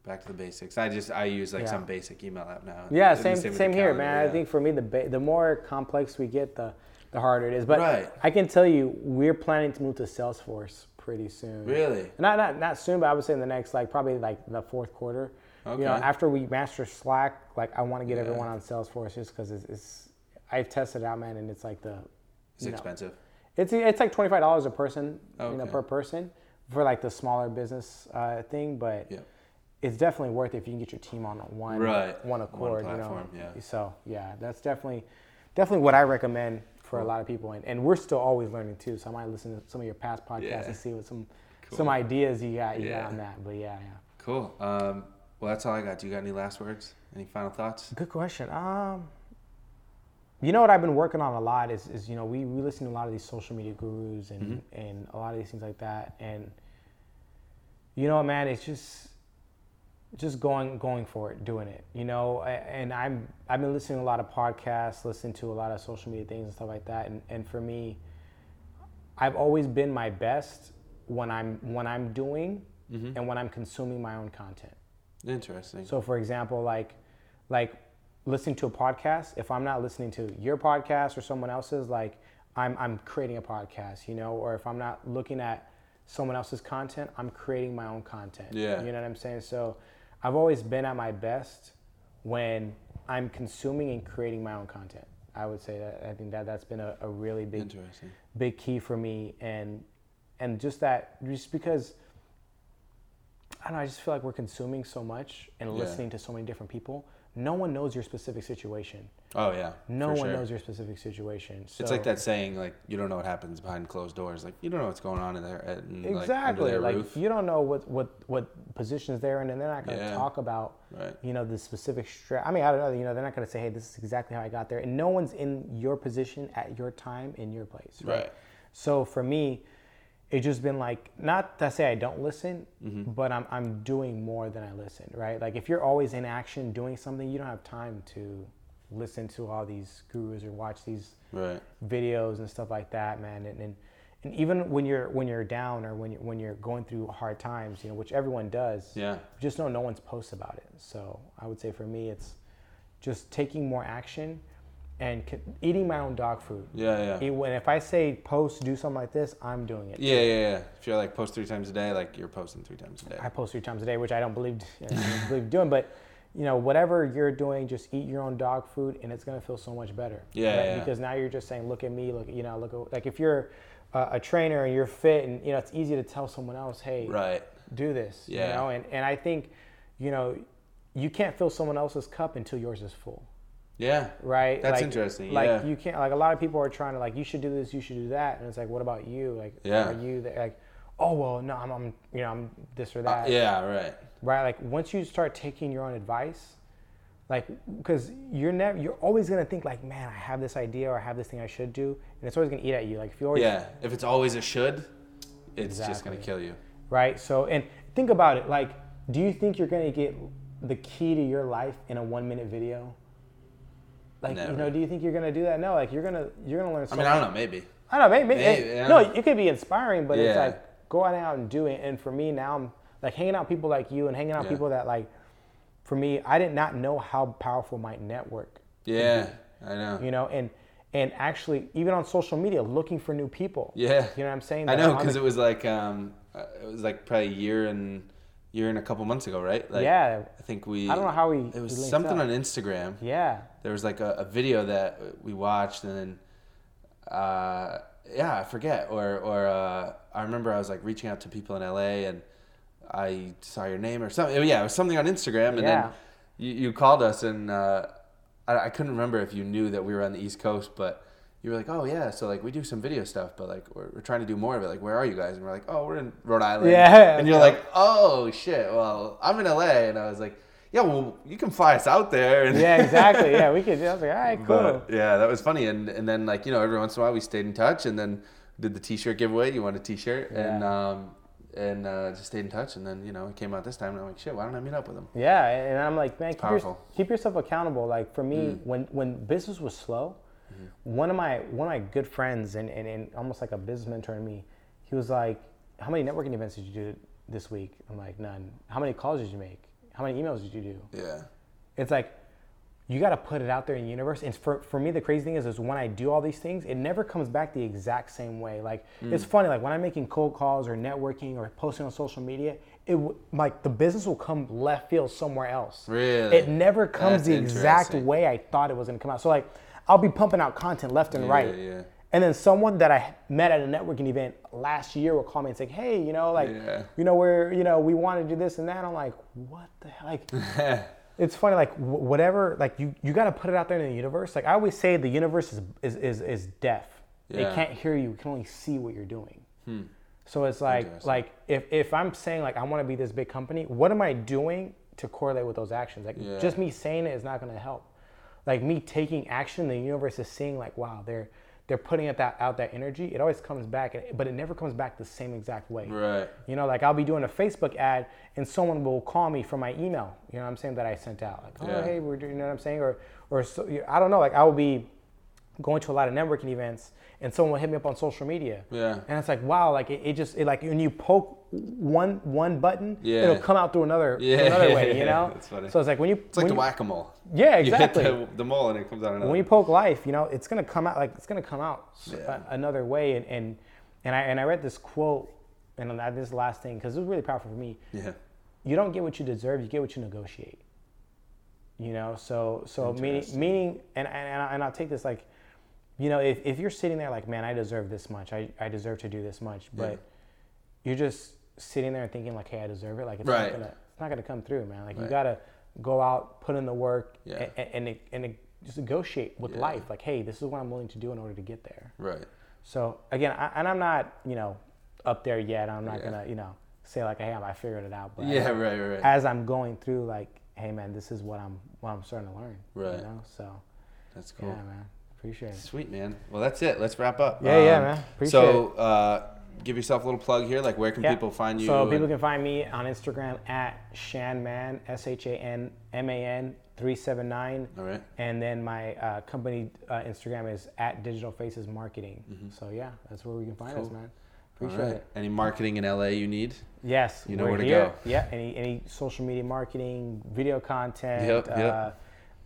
Back to the basics. I just I use like Yeah. some basic email app now. Yeah, the same same here, calendar, man. I think for me, the ba- the more complex we get, the the harder it is. But Right. I can tell you, we're planning to move to Salesforce pretty soon. Really? Not not not soon, but I would say in the next like probably like the fourth quarter. Okay. You know, after we master Slack, like I want to get Yeah. everyone on Salesforce just because it's, it's I've tested it out, man, and it's like the It's you know, expensive. it's it's like twenty five dollars a person, you know, per person for like the smaller business uh, thing, but Yeah. it's definitely worth it if you can get your team on one Right. one One accord. you know, platform, yeah. So yeah, that's definitely definitely what I recommend for a lot of people, and, and we're still always learning too. So I might listen to some of your past podcasts Yeah. and see what some Cool. some ideas you got you Yeah. got on that. But yeah, yeah. Cool. Um, well, that's all I got. Do you got any last words? Any final thoughts? Good question. Um, you know what I've been working on a lot is, is you know we, we listen to a lot of these social media gurus and Mm-hmm. and a lot of these things like that and you know man it's just just going going for it doing it you know and I'm I've been listening to a lot of podcasts listening to a lot of social media things and stuff like that and and for me I've always been my best when I'm when I'm doing Mm-hmm. and when I'm consuming my own content Interesting. so, for example, like, like listening to a podcast. If I'm not listening to your podcast or someone else's, like, I'm I'm creating a podcast, you know. Or if I'm not looking at someone else's content, I'm creating my own content. Yeah. You know what I'm saying? So, I've always been at my best when I'm consuming and creating my own content. I would say that I think that that's been a, a really big Interesting. big key for me and and just that just because I don't know, I just feel like we're consuming so much and Yeah. listening to so many different people. No one knows your specific situation. Oh yeah. No one sure. knows your specific situation. So It's like that saying, like you don't know what happens behind closed doors. Like you don't know what's going on in there. At, in, like, under Exactly. Like, roof. you don't know what what what positions they're in, and they're not going to Yeah. talk about Right. you know the specific stress. I mean, I don't know. You know, they're not going to say, "Hey, this is exactly how I got there," and no one's in your position at your time in your place. Right. Right. So for me, it's just been like not to say I don't listen, Mm-hmm. but I'm I'm doing more than I listen. Right. Like if you're always in action doing something, you don't have time to listen to all these gurus or watch these Right. videos and stuff like that, man. And, and and even when you're when you're down or when you're, when you're going through hard times, you know, which everyone does. Yeah. Just know no one's posts about it. So I would say for me, it's just taking more action and c- eating my own dog food. Yeah, yeah. When if I say post, do something like this, I'm doing it. Yeah, yeah, yeah. If you're like post three times a day, like you're posting three times a day. I post three times a day, which I don't believe I don't believe doing, but you know, whatever you're doing, just eat your own dog food, and it's gonna feel so much better. Yeah, yeah. Because now you're just saying, look at me, look, you know, look at like if you're uh, a trainer and you're fit, and you know, it's easy to tell someone else, hey, Right. do this. Yeah. You know, and and I think, you know, you can't fill someone else's cup until yours is full. Yeah. Right. That's like, interesting, Like yeah. you can't like a lot of people are trying to like you should do this, you should do that, and it's like, what about you? Like, Yeah. are you that like, oh well, no, I'm, I'm you know I'm this or that. Uh, yeah, right. Right. Like once you start taking your own advice, like because you're never you're always gonna think like, man, I have this idea or I have this thing I should do, and it's always gonna eat at you. Like if you always Yeah. If it's always a should, it's just gonna kill you. right? So, and think about it. Like, do you think you're gonna get the key to your life in a one minute video? Like, Never. you know, do you think you're gonna do that? No. Like, you're gonna you're gonna learn. I So mean, I don't know, maybe. I don't know. Maybe, Maybe, it- no. It could be inspiring, but it's like going out and doing. it. And for me now, I'm like hanging out with people like you and hanging out Yeah. people that like. For me, I did not know how powerful my network Yeah, I know. you know and and actually even on social media looking for new people Yeah. you know what i'm saying I know because it was like um, uh, it was like probably a year and year and a couple months ago, right? Like, yeah I think we. I don't know how we- It was linked something up. on Instagram. yeah There was like a, a video that we watched, and then, uh, yeah, I forget. Or or uh, I remember I was like reaching out to people in LA, and I saw your name or something. Yeah, it was something on Instagram, and Yeah. then you, you called us, and uh, I, I couldn't remember if you knew that we were on the East Coast, but. You were like, oh yeah, so like we do some video stuff, but like we're, we're trying to do more of it. Like, where are you guys? And we're like, oh, we're in Rhode Island. Yeah. And you're like, oh shit. Well, I'm in LA, and I was like, yeah, well, you can fly us out there. And yeah exactly yeah we could i was like all right cool but, yeah, that was funny. And and then like you know every once in a while we stayed in touch, and then did the T-shirt giveaway. You won a T-shirt, and Yeah. um and uh, just stayed in touch. And then you know it came out this time, and I'm like, shit, why don't I meet up with him? yeah and i'm like man keep, your, keep yourself accountable like for me Mm. when when business was slow one of my one of my good friends and, and, and almost like a business mentor to me he was like how many networking events did you do this week? I'm like none. How many calls did you make? How many emails did you do? Yeah, it's like you got to put it out there in the universe. And for, for me the crazy thing is is when i do all these things it never comes back the exact same way. Like it's Mm. funny like when i'm making cold calls or networking or posting on social media it like the business will come left field somewhere else. Really? it never comes That's the exact way i thought it was going to come out. So like i'll be pumping out content left and Yeah, right yeah. and then someone that I met at a networking event last year will call me and say, "Hey, you know, like, Yeah. you know, we're, you know, we want to do this and that." I'm like, "What the hell?" Like, it's funny like whatever like you you got to put it out there in the universe like i always say the universe is is is, is deaf Yeah. it can't hear you it can only see what you're doing hmm. so it's like like if if i'm saying like i want to be this big company what am i doing to correlate with those actions like Yeah. just me saying it is not going to help like me taking action the universe is seeing like wow they're they're putting out that out that energy it always comes back but it never comes back the same exact way right. you know, like I'll be doing a Facebook ad and someone will call me from my email, you know what I'm saying, that I sent out. Like, oh, Yeah. hey, we're doing, you know what I'm saying? Or, or so, I don't know, like I will be going to a lot of networking events and someone will hit me up on social media. Yeah. And it's like, wow, like it, it just, it like when you poke one one button, Yeah. it'll come out through another, Yeah. another way, you know? That's funny. So it's like when you, It's like the whack a mole. Yeah, You hit exactly. the, the mole and it comes out another. when you poke life, you know, it's gonna come out like it's gonna come out Yeah. another way. And, and and I and I read this quote, and this last thing because it was really powerful for me. yeah. You don't get what you deserve; you get what you negotiate. You know, so so meaning meaning, and and I- and I'll take this like, you know, if if you're sitting there like, man, I deserve this much, I I deserve to do this much, but Yeah. you're just sitting there and thinking like, hey, I deserve it. Like it's Right. not gonna it's not gonna come through, man. Like you gotta go out, put in the work, Yeah. and and, and, and just negotiate with Yeah. life. Like, hey, this is what I'm willing to do in order to get there. Right. So again, I, and I'm not you know up there yet. I'm not gonna you know say like, hey, I figured it out. But Yeah. Right. Right. as I'm going through, like, hey, man, this is what I'm what I'm starting to learn. Right. You know, so That's cool. yeah, man, appreciate it. Sweet man. Well, that's it. Let's wrap up. Yeah, yeah, man. Appreciate so, uh, give yourself a little plug here. Like, where can Yeah. people find you? So people can find me on Instagram at Shanman S H A N M A N three seven nine. All right. And then my uh, company uh, Instagram is at Digital Faces Marketing. So yeah, that's where we can find us, Mm-hmm. Man. Appreciate right. it. Any marketing in LA you need? Yes, You know where to go. Yeah, any any social media marketing, video content, Yep, yep. Uh,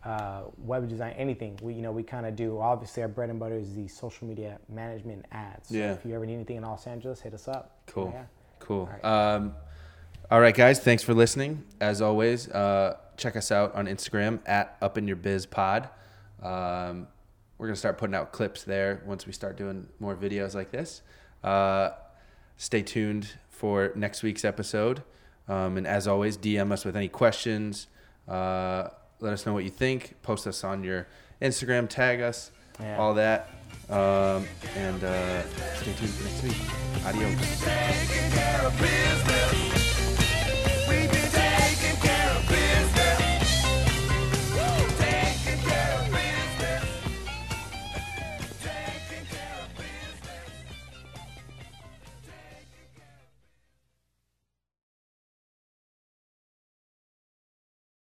uh, web design, anything. We you know we kind of do. Obviously, our bread and butter is the social media management ads. So Yeah. If you ever need anything in Los Angeles, hit us up. Cool. Yeah. Cool. All Um, all right, guys. Thanks for listening. As always, uh, check us out on Instagram at Up in Your Biz Pod. Um, we're gonna start putting out clips there once we start doing more videos like this. Uh, stay tuned for next week's episode. Um, and as always, DM us with any questions. Uh, let us know what you think. Post us on your Instagram. Tag us. Yeah. All that. Um, and uh, stay tuned for next week. Adios.